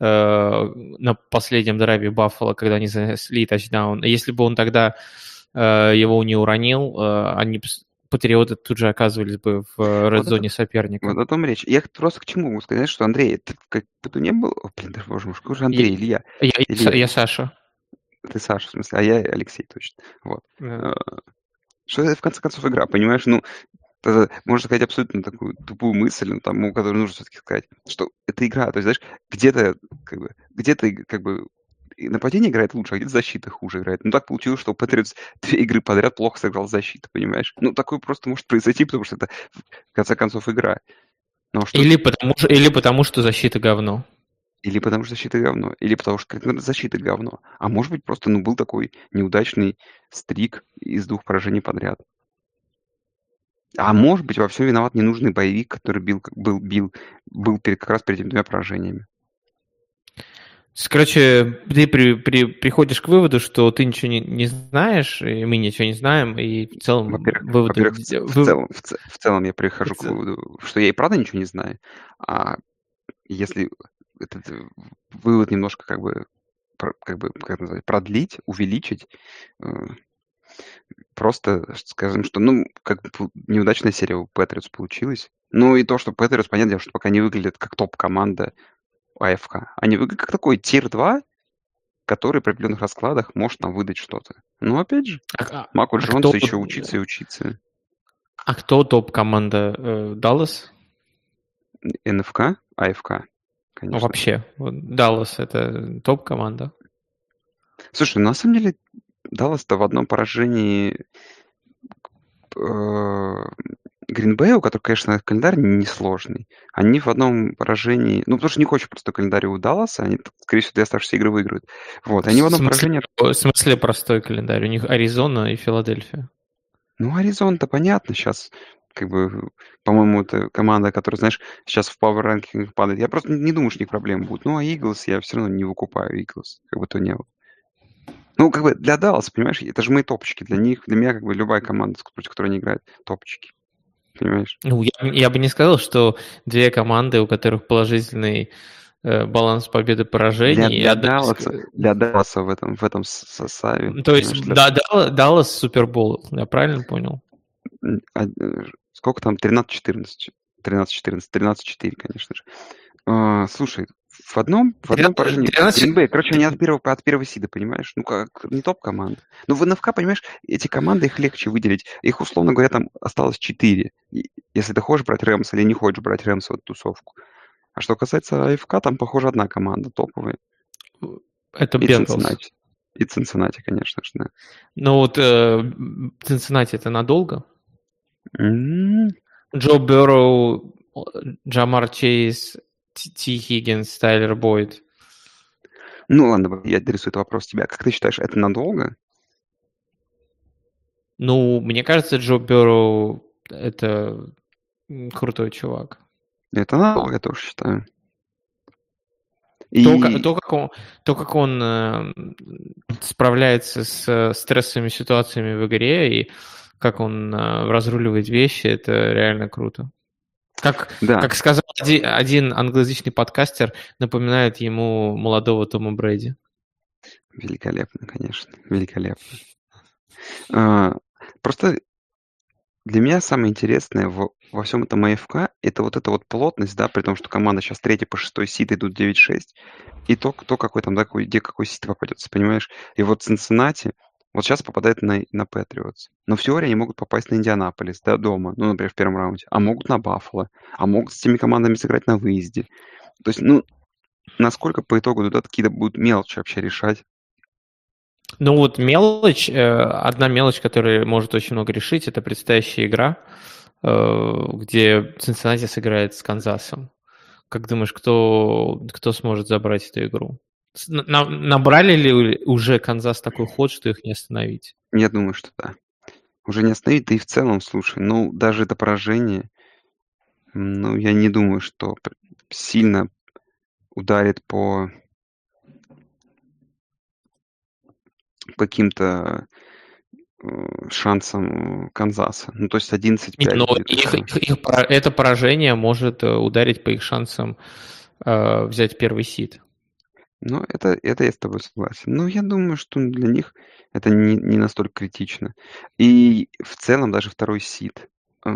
э, на последнем драйве Баффала, когда они занесли тачдаун. Если бы он тогда э, его не уронил, э, они патриоты тут же оказывались бы в э, red-зоне вот соперника. Вот о том речь. Я просто к чему могу сказать, что Андрей, ты как бы не был... О, блин, даже, боже мой, что же Андрей, я, Илья? Я, Илья. я Саша. Ты Саша, в смысле, а я Алексей, точно. Вот. Yeah. Э, что это, в конце концов, игра, понимаешь? Ну, можно сказать абсолютно такую тупую мысль, ну, там, которую нужно все-таки сказать, что это игра, то есть, знаешь, где-то, как бы, где-то, как бы, нападение играет лучше, а где-то защита хуже играет. Ну, так получилось, что Патриотс две игры подряд плохо сыграл защиту, понимаешь? Ну, такое просто может произойти, потому что это, в конце концов, игра. Но что... или, потому, или потому, что защита говно. Или потому что защита говно, или потому что защита говно. А может быть, просто ну, был такой неудачный стрик из двух поражений подряд. А может быть, во всем виноват ненужный боевик, который бил, был, бил, был перед, как раз перед этими двумя поражениями. Короче, ты при, при, приходишь к выводу, что ты ничего не, не знаешь, и мы ничего не знаем, и в целом во-первых, выводы... Во-первых, в, в, целом, в, в целом я прихожу в к выводу, что я и правда ничего не знаю. А если этот э, вывод немножко как бы, как бы, как назвать, продлить, увеличить. Э, просто скажем, что, ну, как бы неудачная серия у Патриотс получилась. Ну и то, что Патриотс, понятно, что пока не выглядит как топ-команда АФК. Они выглядят как такой тир-2, который при определенных раскладах может нам выдать что-то. Ну, опять же, а, Маку а Джонсу кто... еще учиться и учиться. А кто топ-команда? Даллас? НФК? АФК конечно. Вообще, Даллас это топ-команда. Слушай, ну, на самом деле Даллас-то в одном поражении э, Гринбею, который, конечно, календарь несложный, они в одном поражении... Ну, потому что не очень простой календарь у Далласа, они, скорее всего, две оставшиеся игры выиграют. Вот, они в одном смысле, поражении... В смысле простой календарь? У них Аризона и Филадельфия. Ну, Аризона-то понятно сейчас как бы, по-моему, это команда, которая, знаешь, сейчас в Power Ranking падает. Я просто не думаю, что у них проблемы будут. Ну, а Eagles я все равно не выкупаю Eagles, как бы то ни было. Ну, как бы для Далласа, понимаешь, это же мои топчики. Для них, для меня, как бы, любая команда, против которой они играют, топчики. Понимаешь? Ну, я, я бы не сказал, что две команды, у которых положительный э, баланс победы поражений. Для, для, Далласа, для Далласа в этом, в этом составе. То есть для... да, Даллас Супербол, я правильно понял? Сколько там? 13-14. 13-14. 13-4, конечно же. А, слушай, в одном, в одном поражении 13... Green короче, они от первого, от первого сида, понимаешь? Ну, как, не топ-команда. Ну, в НФК, понимаешь, эти команды, их легче выделить. Их, условно говоря, там осталось 4. Если ты хочешь брать Рэмс или не хочешь брать Рэмс в эту тусовку. А что касается АФК, там, похоже, одна команда топовая. Это Цинциннати. И Цинциннати, конечно же, да. Ну вот э, Цинциннати это надолго? Mm-hmm. Джо Берроу, Джамар Чейз, Ти Хиггинс, Тайлер Бойд. Ну ладно, я адресую этот вопрос тебя. Как ты считаешь, это надолго? Ну, мне кажется, Джо Берроу это крутой чувак. Это надолго, я тоже считаю. И... То, то, как он, то, как он э, справляется с э, стрессовыми ситуациями в игре и как он э, разруливает вещи, это реально круто. Как, да. как сказал один, один англоязычный подкастер, напоминает ему молодого Тома Брэди. Великолепно, конечно, великолепно. А, просто для меня самое интересное в, во всем этом АФК это вот эта вот плотность, да, при том, что команда сейчас третий по шестой сид идут 9-6, и то, кто какой там, да, какой, где какой сид попадется, понимаешь? И вот Цинциннати, вот сейчас попадает на, на Патриотс. Но в теории они могут попасть на Индианаполис, да, дома, ну, например, в первом раунде. А могут на Баффало. А могут с теми командами сыграть на выезде. То есть, ну, насколько по итогу туда какие-то будут мелочи вообще решать. Ну вот мелочь, э, одна мелочь, которая может очень много решить, это предстоящая игра, э, где Цинциннати сыграет с Канзасом. Как думаешь, кто, кто сможет забрать эту игру? Набрали ли уже Канзас такой ход, что их не остановить? Я думаю, что да. Уже не остановить, да и в целом, слушай, ну, даже это поражение, ну, я не думаю, что сильно ударит по каким-то э, шансам Канзаса. Ну, то есть 11-5. Но их, их, их, это поражение может э, ударить по их шансам э, взять первый сид. Ну, это, это я с тобой согласен. Но я думаю, что для них это не, не настолько критично. И в целом даже второй сид. Э,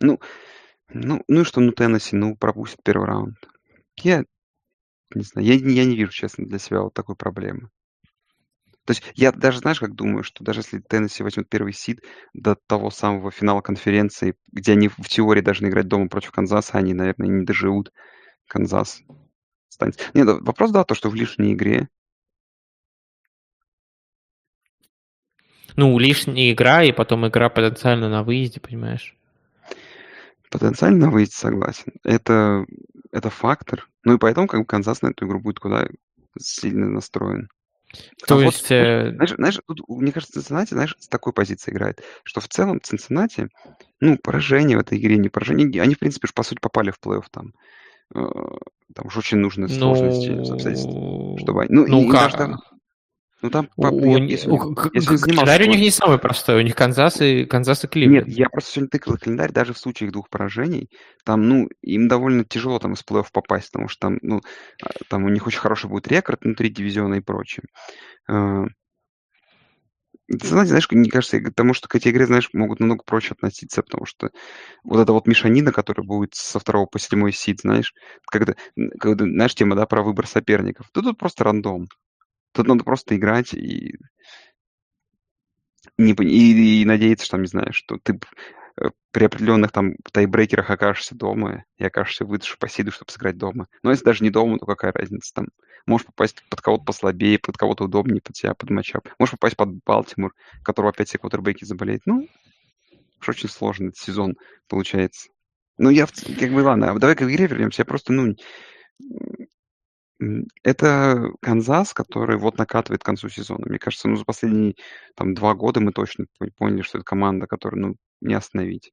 ну, ну, ну и что, ну, Теннесси, ну, пропустит первый раунд. Я не знаю, я, я не вижу, честно, для себя вот такой проблемы. То есть я даже, знаешь, как думаю, что даже если Теннесси возьмет первый сид до того самого финала конференции, где они в теории должны играть дома против Канзаса, они, наверное, не доживут Канзас станет. Нет, вопрос, да, то, что в лишней игре. Ну, лишняя игра, и потом игра потенциально на выезде, понимаешь? Потенциально на выезде согласен. Это, это фактор. Ну и поэтому как бы Канзас на эту игру будет куда сильно настроен. То а есть... Вот, э... знаешь, знаешь, тут, мне кажется, Цинциннати, знаешь, с такой позиции играет, что в целом Цинциннати, ну, поражение в этой игре, не поражение, они, в принципе, по сути, попали в плей-офф там. Э, там уж очень нужны сложности ну, обстоятельства, чтобы... Ну, ну и, как? Даже там, ну там, у, я, если, у, если календарь у них не самый простой, у них Канзас и, Канзас и Кливленд. Нет, я просто сегодня тыкал календарь, даже в случае их двух поражений, там, ну, им довольно тяжело там из плей-офф попасть, потому что там, ну, а, там у них очень хороший будет рекорд внутри дивизиона и прочее. Знаете, знаешь, мне кажется, потому что к этой игре, знаешь, могут намного проще относиться, потому что вот эта вот мешанина, которая будет со второго по седьмой сид, знаешь, когда, когда знаешь, тема, да, про выбор соперников. Тут, тут просто рандом. Тут надо просто играть и, не, и, и надеяться, что, не знаю, что ты при определенных там тайбрейкерах окажешься дома и окажешься выдашь по сиду, чтобы сыграть дома. Но если даже не дома, то какая разница там? Можешь попасть под кого-то послабее, под кого-то удобнее, под себя, под матчап. Можешь попасть под Балтимор, которого опять все квотербеки заболеют. Ну, уж очень сложный этот сезон получается. Ну, я, как бы, ладно, давай к игре вернемся. Я просто, ну, это Канзас, который вот накатывает к концу сезона. Мне кажется, ну, за последние там два года мы точно поняли, что это команда, которую, ну, не остановить.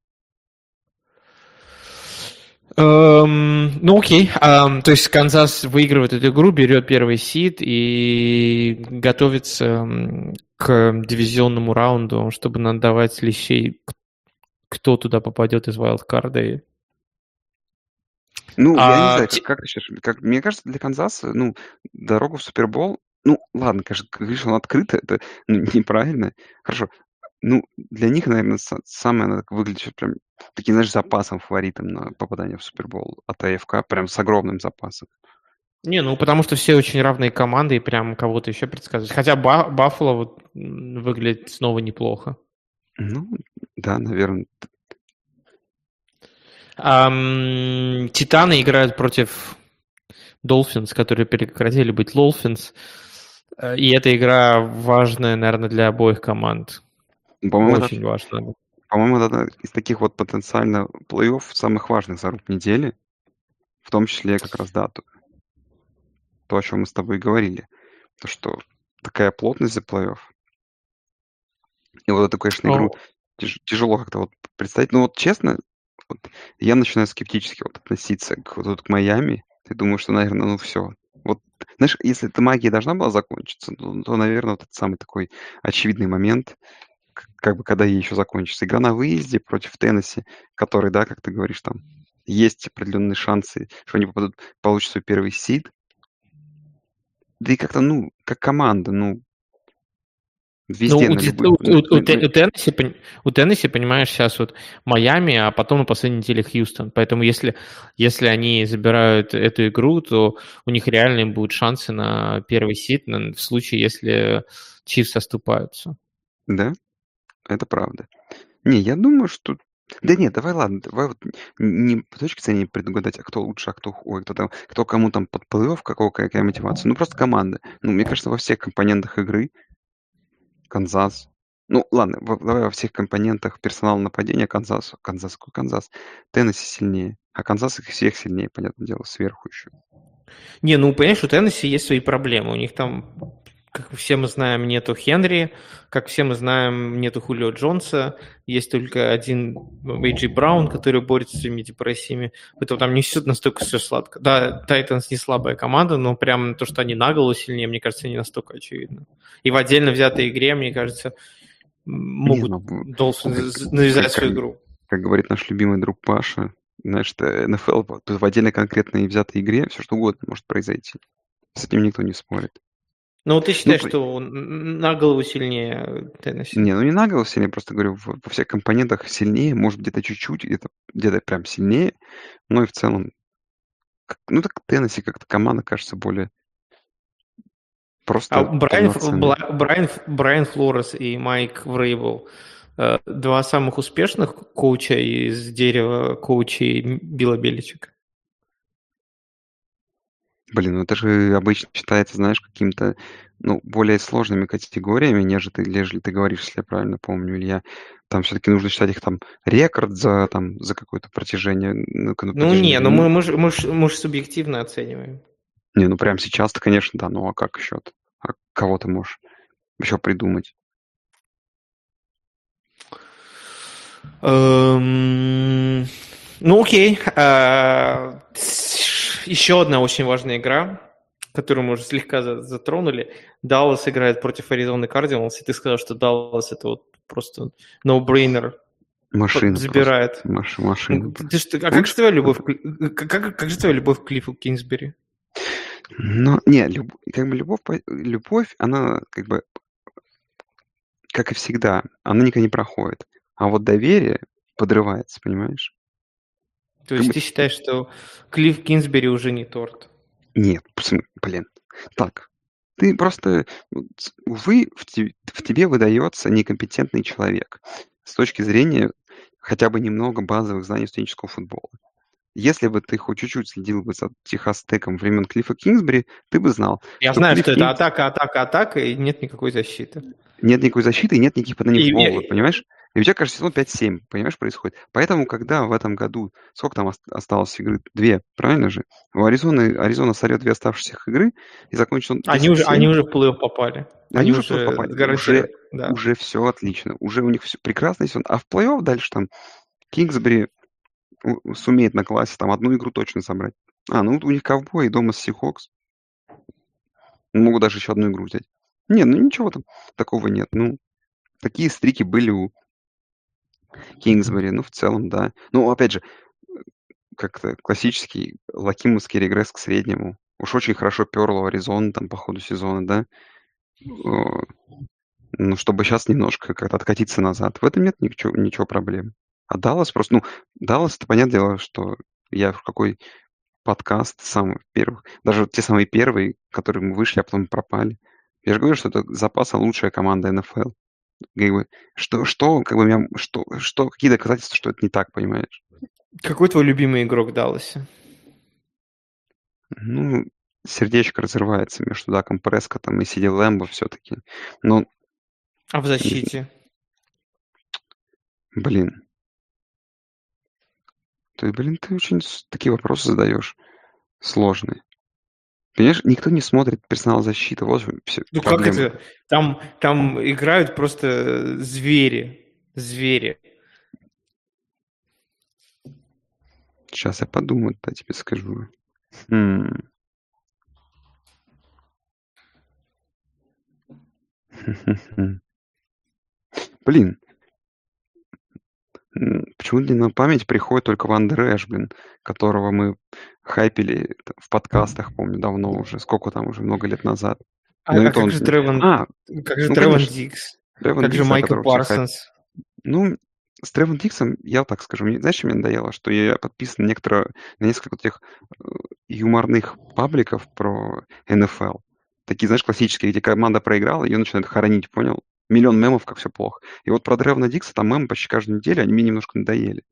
Эм, ну окей, эм, то есть Канзас выигрывает эту игру, берет первый сид и готовится к дивизионному раунду, чтобы надавать лещей, кто туда попадет из вайлдкарда. Ну, а, я не а, знаю, как, как, как, мне кажется, для Канзаса, ну, дорога в Супербол, ну, ладно, конечно, говоришь, он открыто, это ну, неправильно. Хорошо, ну, для них, наверное, самое надо выглядит прям таким, знаешь, запасом фаворитом на попадание в Супербол от АФК, прям с огромным запасом. Не, ну потому что все очень равные команды и прям кого-то еще предсказывать. Хотя Баффало вот выглядит снова неплохо. Ну, да, наверное. Um, Титаны играют против Долфинс, которые прекратили быть Лолфинс. И эта игра важная, наверное, для обоих команд. По-моему, Очень это, важно. По-моему, это из таких вот потенциально плей-офф самых важных за рук недели, в том числе как раз дату. То, о чем мы с тобой говорили. То, что такая плотность за плей-офф. И вот эту, конечно, игру тяж, тяжело как-то вот представить. Ну вот честно, вот, я начинаю скептически вот относиться к, вот, к Майами. Ты думаешь, что, наверное, ну все. Вот, знаешь, если эта магия должна была закончиться, то, то наверное, вот этот самый такой очевидный момент, как бы когда ей еще закончится. Игра на выезде против Теннесси, который, да, как ты говоришь, там есть определенные шансы, что они попадут, получат свой первый сид. Да и как-то, ну, как команда, ну, Везде ну, у, любой... у, у, Теннесси, у Теннесси, понимаешь, сейчас вот Майами, а потом на последней неделе Хьюстон. Поэтому если, если они забирают эту игру, то у них реально будут шансы на первый seed в случае, если Чифс оступаются. Да? Это правда. Не, я думаю, что... Да нет, давай, ладно, давай вот не по точке зрения предугадать, а кто лучше, а кто ой, кто там, кто кому там под плей какого, какая мотивация. Ну, просто команда. Ну, мне кажется, во всех компонентах игры Канзас. Ну, ладно, давай во всех компонентах персонала нападения Канзасу. Канзас, какой Канзас? Теннесси сильнее. А Канзас их всех сильнее, понятное дело, сверху еще. Не, ну, понимаешь, у Теннесси есть свои проблемы. У них там как все мы знаем, нету Хенри, как все мы знаем, нету Хулио Джонса, есть только один Эйджи Браун, который борется с своими депрессиями, поэтому там не все настолько все сладко. Да, Тайтанс не слабая команда, но прям то, что они на голову сильнее, мне кажется, не настолько очевидно. И в отдельно взятой игре, мне кажется, могут не, ну, должен навязать как, свою игру. Как говорит наш любимый друг Паша, значит, НФЛ тут в отдельно конкретной взятой игре все что угодно может произойти. С этим никто не спорит. Ну, ты считаешь, ну, что на голову сильнее Теннесси? Не, ну не на голову сильнее, просто говорю, во всех компонентах сильнее, может где-то чуть-чуть, где-то где прям сильнее, но и в целом, ну так Теннесси как-то команда кажется более просто а Брайан, Брайан, Брайан Флорес и Майк Врейбл э, два самых успешных коуча из дерева коучей Билла Беличика. Блин, ну это же обычно считается, знаешь, каким-то, ну, более сложными категориями, нежели ты, нежели ты говоришь, если я правильно помню, Илья. Там все-таки нужно считать их там рекорд за, там, за какое-то протяжение. Ну, ну не, ну мы, мы, же, мы, же, мы же субъективно оцениваем. Не, ну прямо сейчас-то, конечно, да, ну а как еще? А кого ты можешь еще придумать? Эм... Ну окей. А, еще одна очень важная игра, которую мы уже слегка затронули. Даллас играет против Аризоны Кардиналс, и ты сказал, что Даллас это вот просто no-brainer. Машина. Забирает. Маш, машина. Ты, ты, а как же твоя любовь, как, как, же твоя любовь к Клиффу Кинсбери? Ну, не, люб, как бы любовь, любовь, она как бы, как и всегда, она никогда не проходит. А вот доверие подрывается, понимаешь? То есть ты считаешь, что Клифф Кинсбери уже не торт? Нет, блин. Так, ты просто, увы, в тебе, в тебе выдается некомпетентный человек с точки зрения хотя бы немного базовых знаний студенческого футбола. Если бы ты хоть чуть-чуть следил бы за Техас Теком времен Клиффа Кингсбери, ты бы знал. Я знаю, Клифф что Кингс... это атака, атака, атака, и нет никакой защиты. Нет никакой защиты, и нет никаких поданий в голову, понимаешь? И у тебя, кажется, сезон 5-7, понимаешь, происходит. Поэтому, когда в этом году, сколько там осталось игры? Две, правильно же? У Аризоны, Аризона сорет две оставшиеся игры и закончит он Они уже, они уже в плей попали. Они, они уже плей попали. Уже, да. уже все отлично. Уже у них все прекрасно сезон. А в плей-офф дальше там Кингсбери сумеет на классе там одну игру точно собрать. А, ну у них ковбой, дома с Сихокс. Могут даже еще одну игру взять. Не, ну ничего там такого нет. Ну, такие стрики были у Кингсбери. Ну, в целом, да. Ну, опять же, как-то классический лакимовский регресс к среднему. Уж очень хорошо перло Аризона там по ходу сезона, да. Ну, чтобы сейчас немножко как-то откатиться назад. В этом нет ничего, ничего проблем. А Даллас просто, ну, Даллас, это понятное дело, что я в какой подкаст самый первых, даже те самые первые, которые мы вышли, а потом пропали. Я же говорю, что это запаса лучшая команда НФЛ. Как бы, что, что, как бы, меня, что, что, какие доказательства, что это не так, понимаешь? Какой твой любимый игрок в Далласе? Ну, сердечко разрывается между Даком Прескотом и Сиди Лэмбо все-таки. Но... А в защите? Блин. Ты, блин, ты очень такие вопросы задаешь сложные. Понимаешь, никто не смотрит персонал защиты. Вот все ну как это? Там, там играют просто звери. Звери. Сейчас я подумаю, да, тебе скажу. Хм. Блин. Почему мне на память приходит только Вандер Эш, блин, которого мы хайпили в подкастах, помню, давно уже. Сколько там уже, много лет назад. А, а как он... же Тревон, а, как же ну, Тревон Диггс? Тревон как Диггс, же Мика Парсонс? Ну, с Тревон Диксом, я так скажу, мне, знаешь, что мне надоело? Что я подписан некоторые, на несколько тех э, юморных пабликов про НФЛ. Такие, знаешь, классические, где команда проиграла, ее начинают хоронить, понял? Миллион мемов, как все плохо. И вот про Древна Дикса там мемы почти каждую неделю, они мне немножко надоели.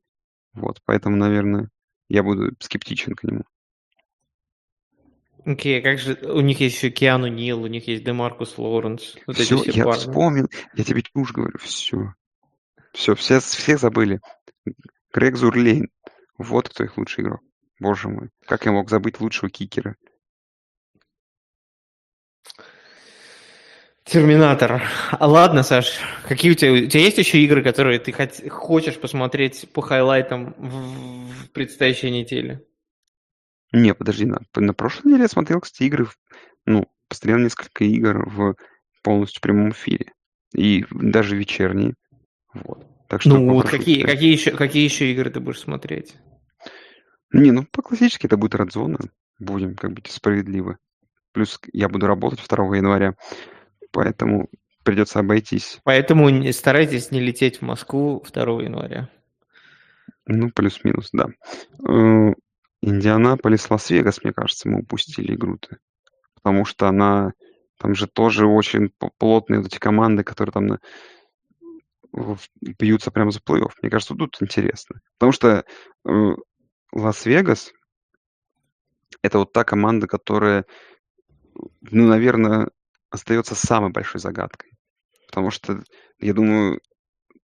Вот, поэтому, наверное, я буду скептичен к нему. Окей, okay, как же у них есть еще Киану Нил, у них есть Демаркус Лоуренс. Вот все, все я парни. вспомнил, я тебе чушь говорю, все. Все, все, все забыли. Грег Зурлейн. Вот кто их лучший игрок. Боже мой, как я мог забыть лучшего кикера? Терминатор. А ладно, Саш, какие у тебя... У тебя есть еще игры, которые ты хот... хочешь посмотреть по хайлайтам в, в предстоящей неделе? Не, подожди, на, на прошлой неделе я смотрел, кстати, игры, ну, посмотрел несколько игр в полностью прямом эфире. И даже вечерние. Вот. Так что ну, вот какие, какие, еще, какие еще игры ты будешь смотреть? Не, ну, по классически это будет Радзона. Будем, как бы, справедливы. Плюс я буду работать 2 января, поэтому придется обойтись. Поэтому старайтесь не лететь в Москву 2 января. Ну, плюс-минус, да. Э, Индианаполис, Лас-Вегас, мне кажется, мы упустили игру-то. Потому что она... Там же тоже очень плотные вот эти команды, которые там на, бьются прямо за плей-офф. Мне кажется, тут интересно. Потому что э, Лас-Вегас это вот та команда, которая, ну, наверное, остается самой большой загадкой. Потому что, я думаю,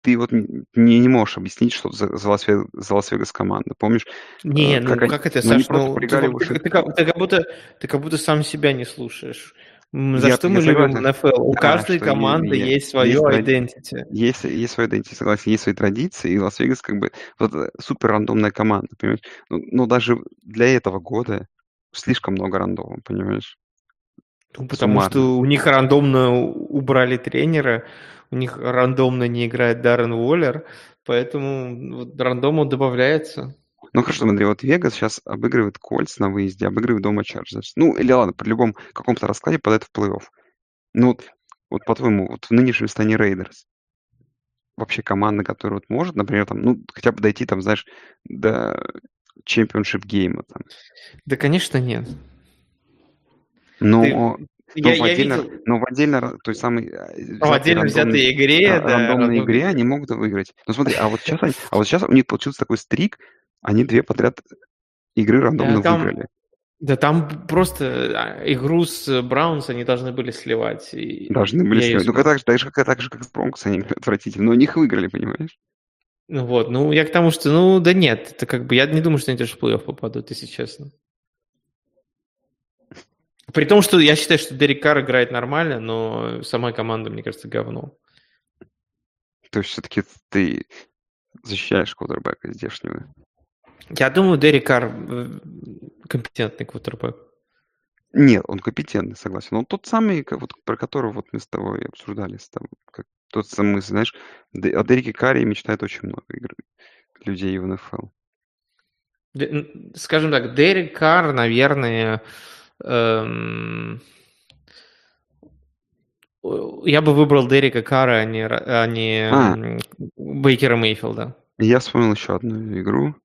ты вот не, не можешь объяснить, что за, Лас-Вегас, команда. Помнишь? Не, как ну они, как это, Саш? Ну, ты, ты, ты, ты, ты, как будто, ты как будто сам себя не слушаешь. За я, что мы живем в НФЛ? У да, каждой команды есть, есть свое identity. Есть, есть свое identity, согласен, есть свои традиции, и Лас-Вегас как бы вот, супер рандомная команда, понимаешь? Но, ну, но даже для этого года слишком много рандома, понимаешь? Ну, потому Суммарно. что у них рандомно убрали тренера, у них рандомно не играет Даррен Уоллер, поэтому вот рандому добавляется. Ну хорошо, смотри, вот Вегас сейчас обыгрывает Колтс на выезде, обыгрывает дома Чарджерс. Ну, или ладно, при любом каком-то раскладе попадает в плей-офф. Ну вот, вот по-твоему, вот в нынешнем стане Рейдерс, вообще команда, которая вот может, например, там, ну, хотя бы дойти, там, знаешь, до championship game а там. Да, конечно, нет. Но, Ты... но, я, в отдельно, видел... но в отдельно той самой э, в отдельно взятой игре, а, да, рандомной игре они могут выиграть. Ну смотри, а вот сейчас, они, а вот сейчас у них получился такой стрик, они две подряд игры рандомно да, там, выиграли. Да там просто а, игру с Браунс они должны были сливать. И должны были сливать. Ну, так, так, же, так же, как с Бронкс они отвратительно. Но у них выиграли, понимаешь? Ну вот, ну я к тому, что, ну да нет, это как бы, я не думаю, что они даже в плей-офф попадут, если честно. При том, что я считаю, что Дерек Карр играет нормально, но сама команда, мне кажется, говно. То есть все-таки ты защищаешь квотербека здешнего? Я думаю, Дерек Карр э, компетентный квотербек. Нет, он компетентный, согласен. Он тот самый, вот, про которого вот мы с тобой обсуждали, с тобой, как, тот самый, знаешь, о Дереке Карре мечтает очень много игр, людей в НФЛ. Скажем так, Дерек Карр, наверное, эм... я бы выбрал Дерека Карра, а не, а не а. Бейкера Мейфилда. Я вспомнил еще одну игру.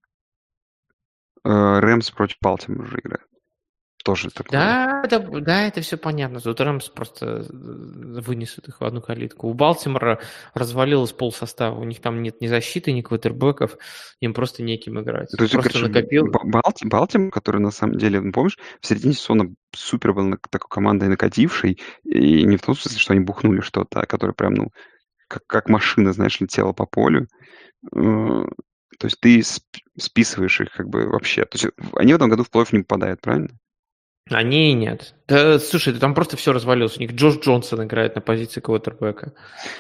Э, Рэмс против Балтимора уже играет. Тоже такое. Да, да, да, это все понятно. Тут Рэмс просто э, вынесут их в одну калитку. У Балтимора развалилось пол состава. У них там нет ни защиты, ни квотербеков. Им просто неким играть. То есть, просто короче, накопил... Балти, Балтимор, который на самом деле, ну, помнишь, в середине сезона супер был такой командой накатившей. И не в том смысле, что они бухнули что-то, а который прям, ну, как, как машина, знаешь, летела по полю. Э, то есть ты списываешь их как бы вообще. То есть они в этом году в плей не попадают, правильно? Они нет. Да, слушай, там просто все развалилось. У них Джош Джонсон играет на позиции квотербека.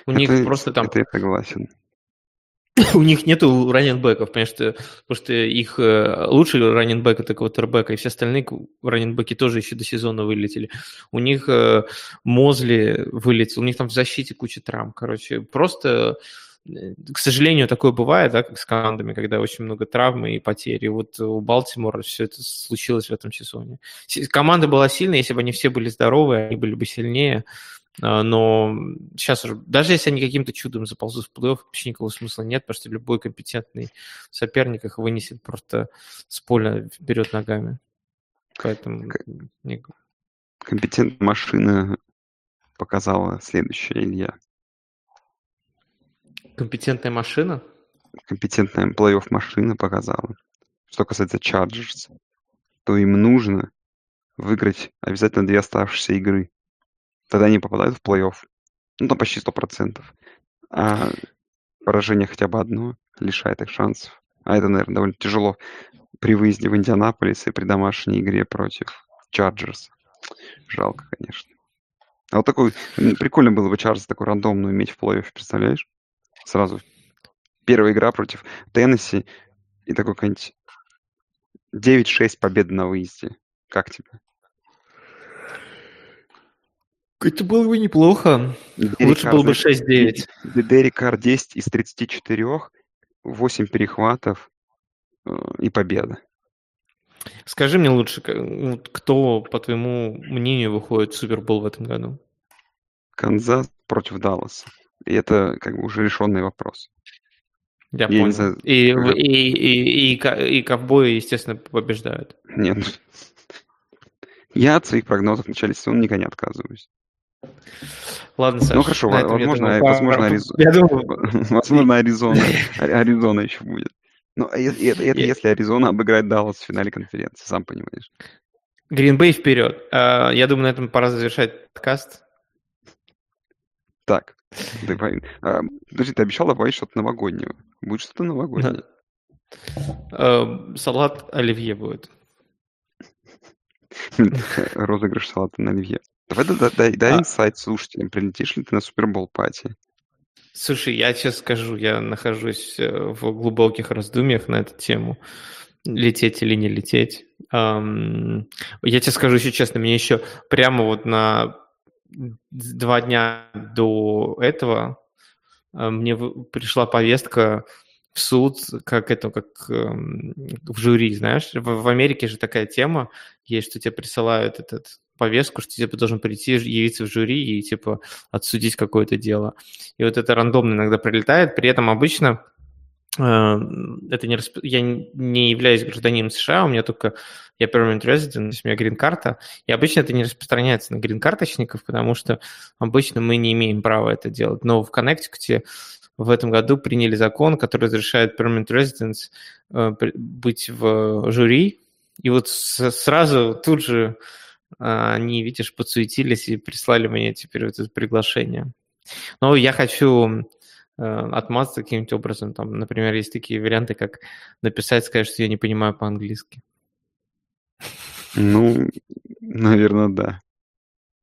У это, них просто там... Это я согласен. У них нету раненбеков, потому что, потому что их э, лучший раненбек это квотербек, и все остальные раненбеки тоже еще до сезона вылетели. У них э, Мозли вылетел, у них там в защите куча травм. Короче, просто к сожалению, такое бывает, да, как с командами, когда очень много травм и потери. Вот у Балтимора все это случилось в этом сезоне. Команда была сильная, если бы они все были здоровы, они были бы сильнее. А, но сейчас уже, даже если они каким-то чудом заползут в плей-офф, вообще никакого смысла нет, потому что любой компетентный соперник их вынесет просто с поля вперед ногами. Поэтому... Компетентная машина показала следующее, Илья. Компетентная машина? Компетентная плей-офф машина показала. Что касается Chargers, то им нужно выиграть обязательно две оставшиеся игры. Тогда они попадают в плей-офф. Ну, там почти 100%. А поражение хотя бы одно лишает их шансов. А это, наверное, довольно тяжело при выезде в Индианаполис и при домашней игре против Чарджерс. Жалко, конечно. А вот такой, прикольно было бы Чарджерс такой рандомную иметь в плей-оффе, представляешь? Сразу. Первая игра против Теннесси и такой какой-нибудь 9-6 победы на выезде. Как тебе? Это было бы неплохо. Дерек Лучше Кар, было бы 6-9. Дерек Кар 10 из 34, 8 перехватов э, и победа. Скажи мне лучше, кто, по твоему мнению, выходит в Супербол в этом году? Канзас против Далласа. И это как бы уже решенный вопрос. Я, Я понял. Знаю, и, уже... и, и, и, и ковбои, естественно, побеждают. Нет. Я от своих прогнозов в начале сезона никогда не отказываюсь. Ладно, Саша. Ну хорошо, возможно, думаю, возможно, Аризона, я думаю... возможно, Аризона, Аризона еще будет. Ну, это, это, это если Аризона обыграет Даллас в финале конференции, сам понимаешь. Гринбей вперед. А, я думаю, на этом пора завершать подкаст. Так, Давай. А, подожди, ты обещал добавить что-то новогоднее. Будет что-то новогоднее? А, салат оливье будет. Розыгрыш салата на оливье. Давай дай, дай, а... инсайт слушателям. Прилетишь ли ты на Супербол пати? Слушай, я сейчас скажу, я нахожусь э, в глубоких раздумьях на эту тему. Лететь или не лететь. Я тебе скажу еще честно, мне еще прямо вот на два дня до этого э, мне пришла повестка в суд, как это, как эм, в жюри, знаешь, в, Америке же такая тема есть, что тебе присылают этот повестку, что тебе должен прийти, явиться в жюри и, типа, отсудить какое-то дело. И вот это рандомно иногда прилетает, при этом обычно это не расп... я не являюсь гражданином США, у меня только я permanent resident, то есть у меня грин-карта, и обычно это не распространяется на грин-карточников, потому что обычно мы не имеем права это делать. Но в Коннектикуте в этом году приняли закон, который разрешает permanent residents э, быть в жюри, и вот сразу тут же э, они, видишь, подсуетились и прислали мне теперь вот это приглашение. Но я хочу отмазаться каким-нибудь образом. Там, например, есть такие варианты, как написать, сказать, что я не понимаю по-английски. Ну, наверное, да.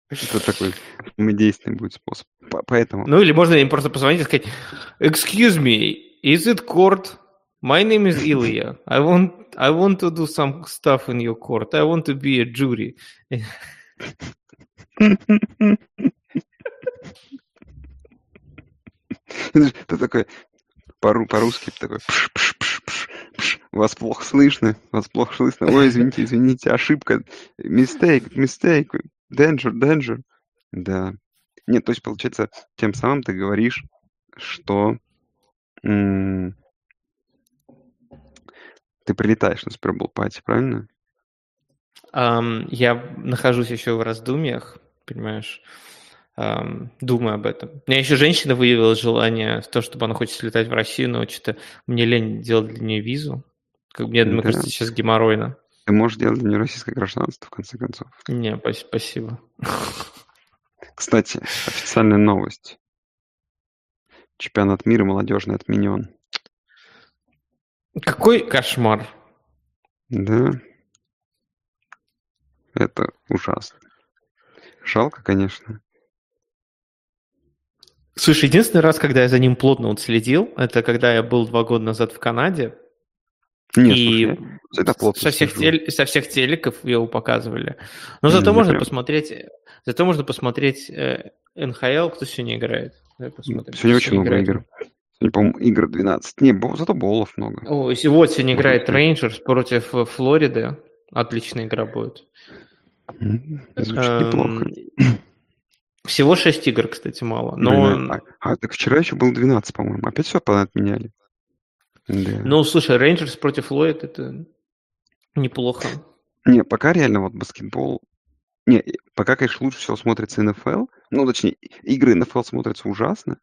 Это такой самодейственный будет способ. Поэтому... Ну, или можно им просто позвонить и сказать, excuse me, is it court? My name is Ilya. I want I want to do some stuff in your court. I want to be a jury. Ты такой по-русски такой вас плохо слышно, вас плохо слышно. Ой, извините, извините, ошибка. Mistake, mistake, danger, danger. Да. Нет, то есть, получается, тем самым ты говоришь, что м- ты прилетаешь на Bowl Party, правильно? Um, я нахожусь еще в раздумьях, понимаешь, думаю об этом. У меня еще женщина выявила желание в то, чтобы она хочет слетать в Россию, но что-то мне лень делать для нее визу. Как мне, мне кажется, сейчас геморройно. Ты можешь делать для нее российское гражданство, в конце концов. Не, спасибо. Кстати, официальная новость. Чемпионат мира молодежный отменен. Какой кошмар. Да. Это ужасно. Жалко, конечно. Слушай, единственный раз, когда я за ним плотно вот следил, это когда я был два года назад в Канаде. Нет, и слушай, это плотно со, всех тел, со всех телеков его показывали. Но зато можно прям... посмотреть, зато можно посмотреть э, НХЛ, кто сегодня играет. Давай посмотрим. Сегодня очень много игр. Сегодня, по-моему, игр 12. Не, зато болов много. О, вот сегодня играет Рейнджерс против э, Флориды. Отличная игра будет. Звучит эм, неплохо. Всего 6 игр, кстати, мало. Но... Блин, а, а так вчера еще было 12, по-моему. Опять все отменяли. Да. Ну, слушай, Рейнджерс против Ллойд это неплохо. Не, пока реально вот баскетбол... Не, пока, конечно, лучше всего смотрится НФЛ. Ну, точнее, игры НФЛ смотрятся ужасно.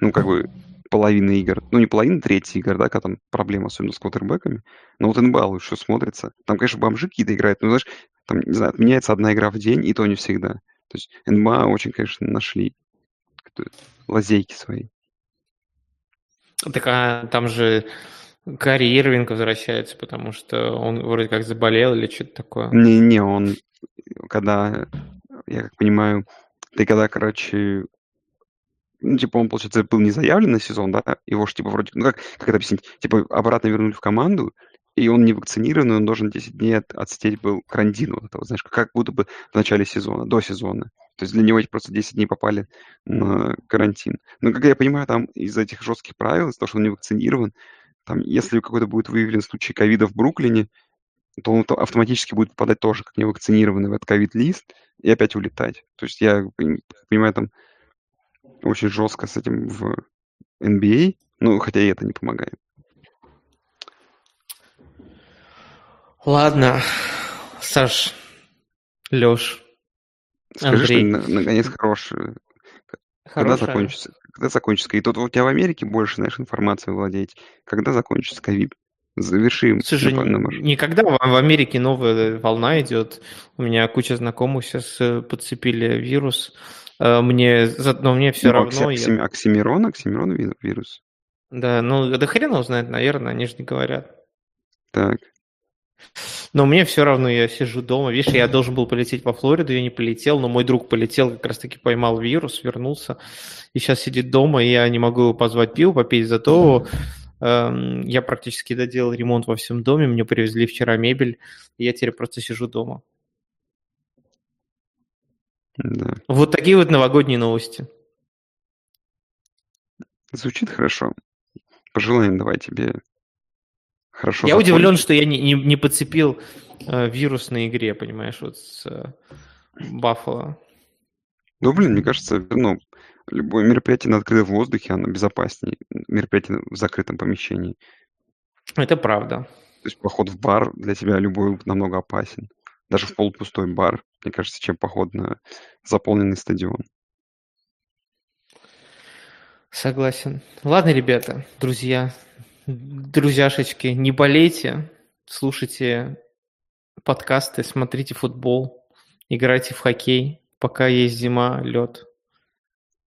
Ну, как бы половина игр. Ну, не половина, третья игр, да, когда там проблема, особенно с квотербеками. Но вот НБА лучше смотрится. Там, конечно, бомжи какие-то играют, но, знаешь, там, не знаю, отменяется одна игра в день, и то не всегда. То есть НБА очень, конечно, нашли лазейки свои. Так а там же Карри Ирвинг возвращается, потому что он вроде как заболел или что-то такое. Не-не, он когда, я как понимаю, ты когда, короче, ну, типа, он, получается, был не заявлен на сезон, да, его же, типа, вроде, ну, как, как это объяснить, типа, обратно вернули в команду, и он не вакцинированный, он должен 10 дней от, отсидеть был карантин, вот этого, знаешь, как будто бы в начале сезона, до сезона. То есть для него эти просто 10 дней попали на карантин. Но, как я понимаю, там из-за этих жестких правил, из-за того, что он не вакцинирован, там, если какой-то будет выявлен случай ковида в Бруклине, то он автоматически будет попадать тоже как невакцинированный в этот ковид-лист и опять улетать. То есть я понимаю, там очень жестко с этим в NBA, ну, хотя и это не помогает. Ладно, Саш, Леш, Скажи, Андрей. что наконец хорошее. Когда закончится? Когда закончится? И тут у тебя в Америке больше, знаешь, информации владеть. Когда закончится ковид? Завершим. Слушай, никогда в Америке новая волна идет. У меня куча знакомых сейчас э, подцепили вирус. Э, мне, но мне все ну, равно... Оксим, я... Оксимирон, Оксимирон вирус. Да, ну да хрена узнает, наверное, они же не говорят. Так. Но мне все равно, я сижу дома. Видишь, я должен был полететь во Флориду, я не полетел, но мой друг полетел, как раз-таки поймал вирус, вернулся, и сейчас сидит дома, и я не могу его позвать пиво попить, зато э, я практически доделал ремонт во всем доме, мне привезли вчера мебель, и я теперь просто сижу дома. Да. Вот такие вот новогодние новости. Звучит хорошо. Пожелаем давай тебе Хорошо. Я удивлен, что я не, не, не подцепил э, вирус на игре, понимаешь, вот с э, Баффало. Ну, блин, мне кажется, ну, любое мероприятие на открытом воздухе, оно безопаснее мероприятие в закрытом помещении. Это правда. То есть поход в бар для тебя любой намного опасен. Даже в полупустой бар, мне кажется, чем поход на заполненный стадион. Согласен. Ладно, ребята, друзья, друзьяшечки, не болейте, слушайте подкасты, смотрите футбол, играйте в хоккей, пока есть зима, лед.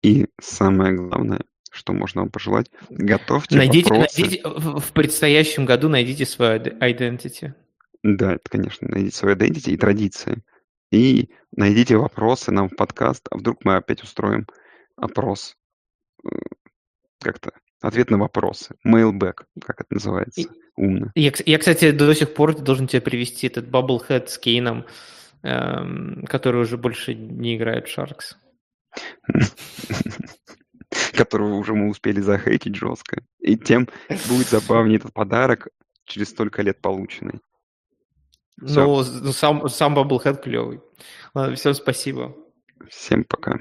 И самое главное, что можно вам пожелать, готовьте найдите, вопросы. Найдите, в предстоящем году найдите свою identity. Да, это, конечно, найдите свою identity и традиции. И найдите вопросы нам в подкаст, а вдруг мы опять устроим опрос э, как-то Ответ на вопросы. Mailback, как это называется. Умно. Я, я, кстати, до сих пор должен тебе привести этот Bubblehead с Кейном, эм, который уже больше не играет в Sharks. Которого уже мы успели захейтить жестко. И тем будет забавнее этот подарок через столько лет полученный. Ну, ну, сам, сам Bubblehead клевый. Ладно, всем спасибо. Всем пока.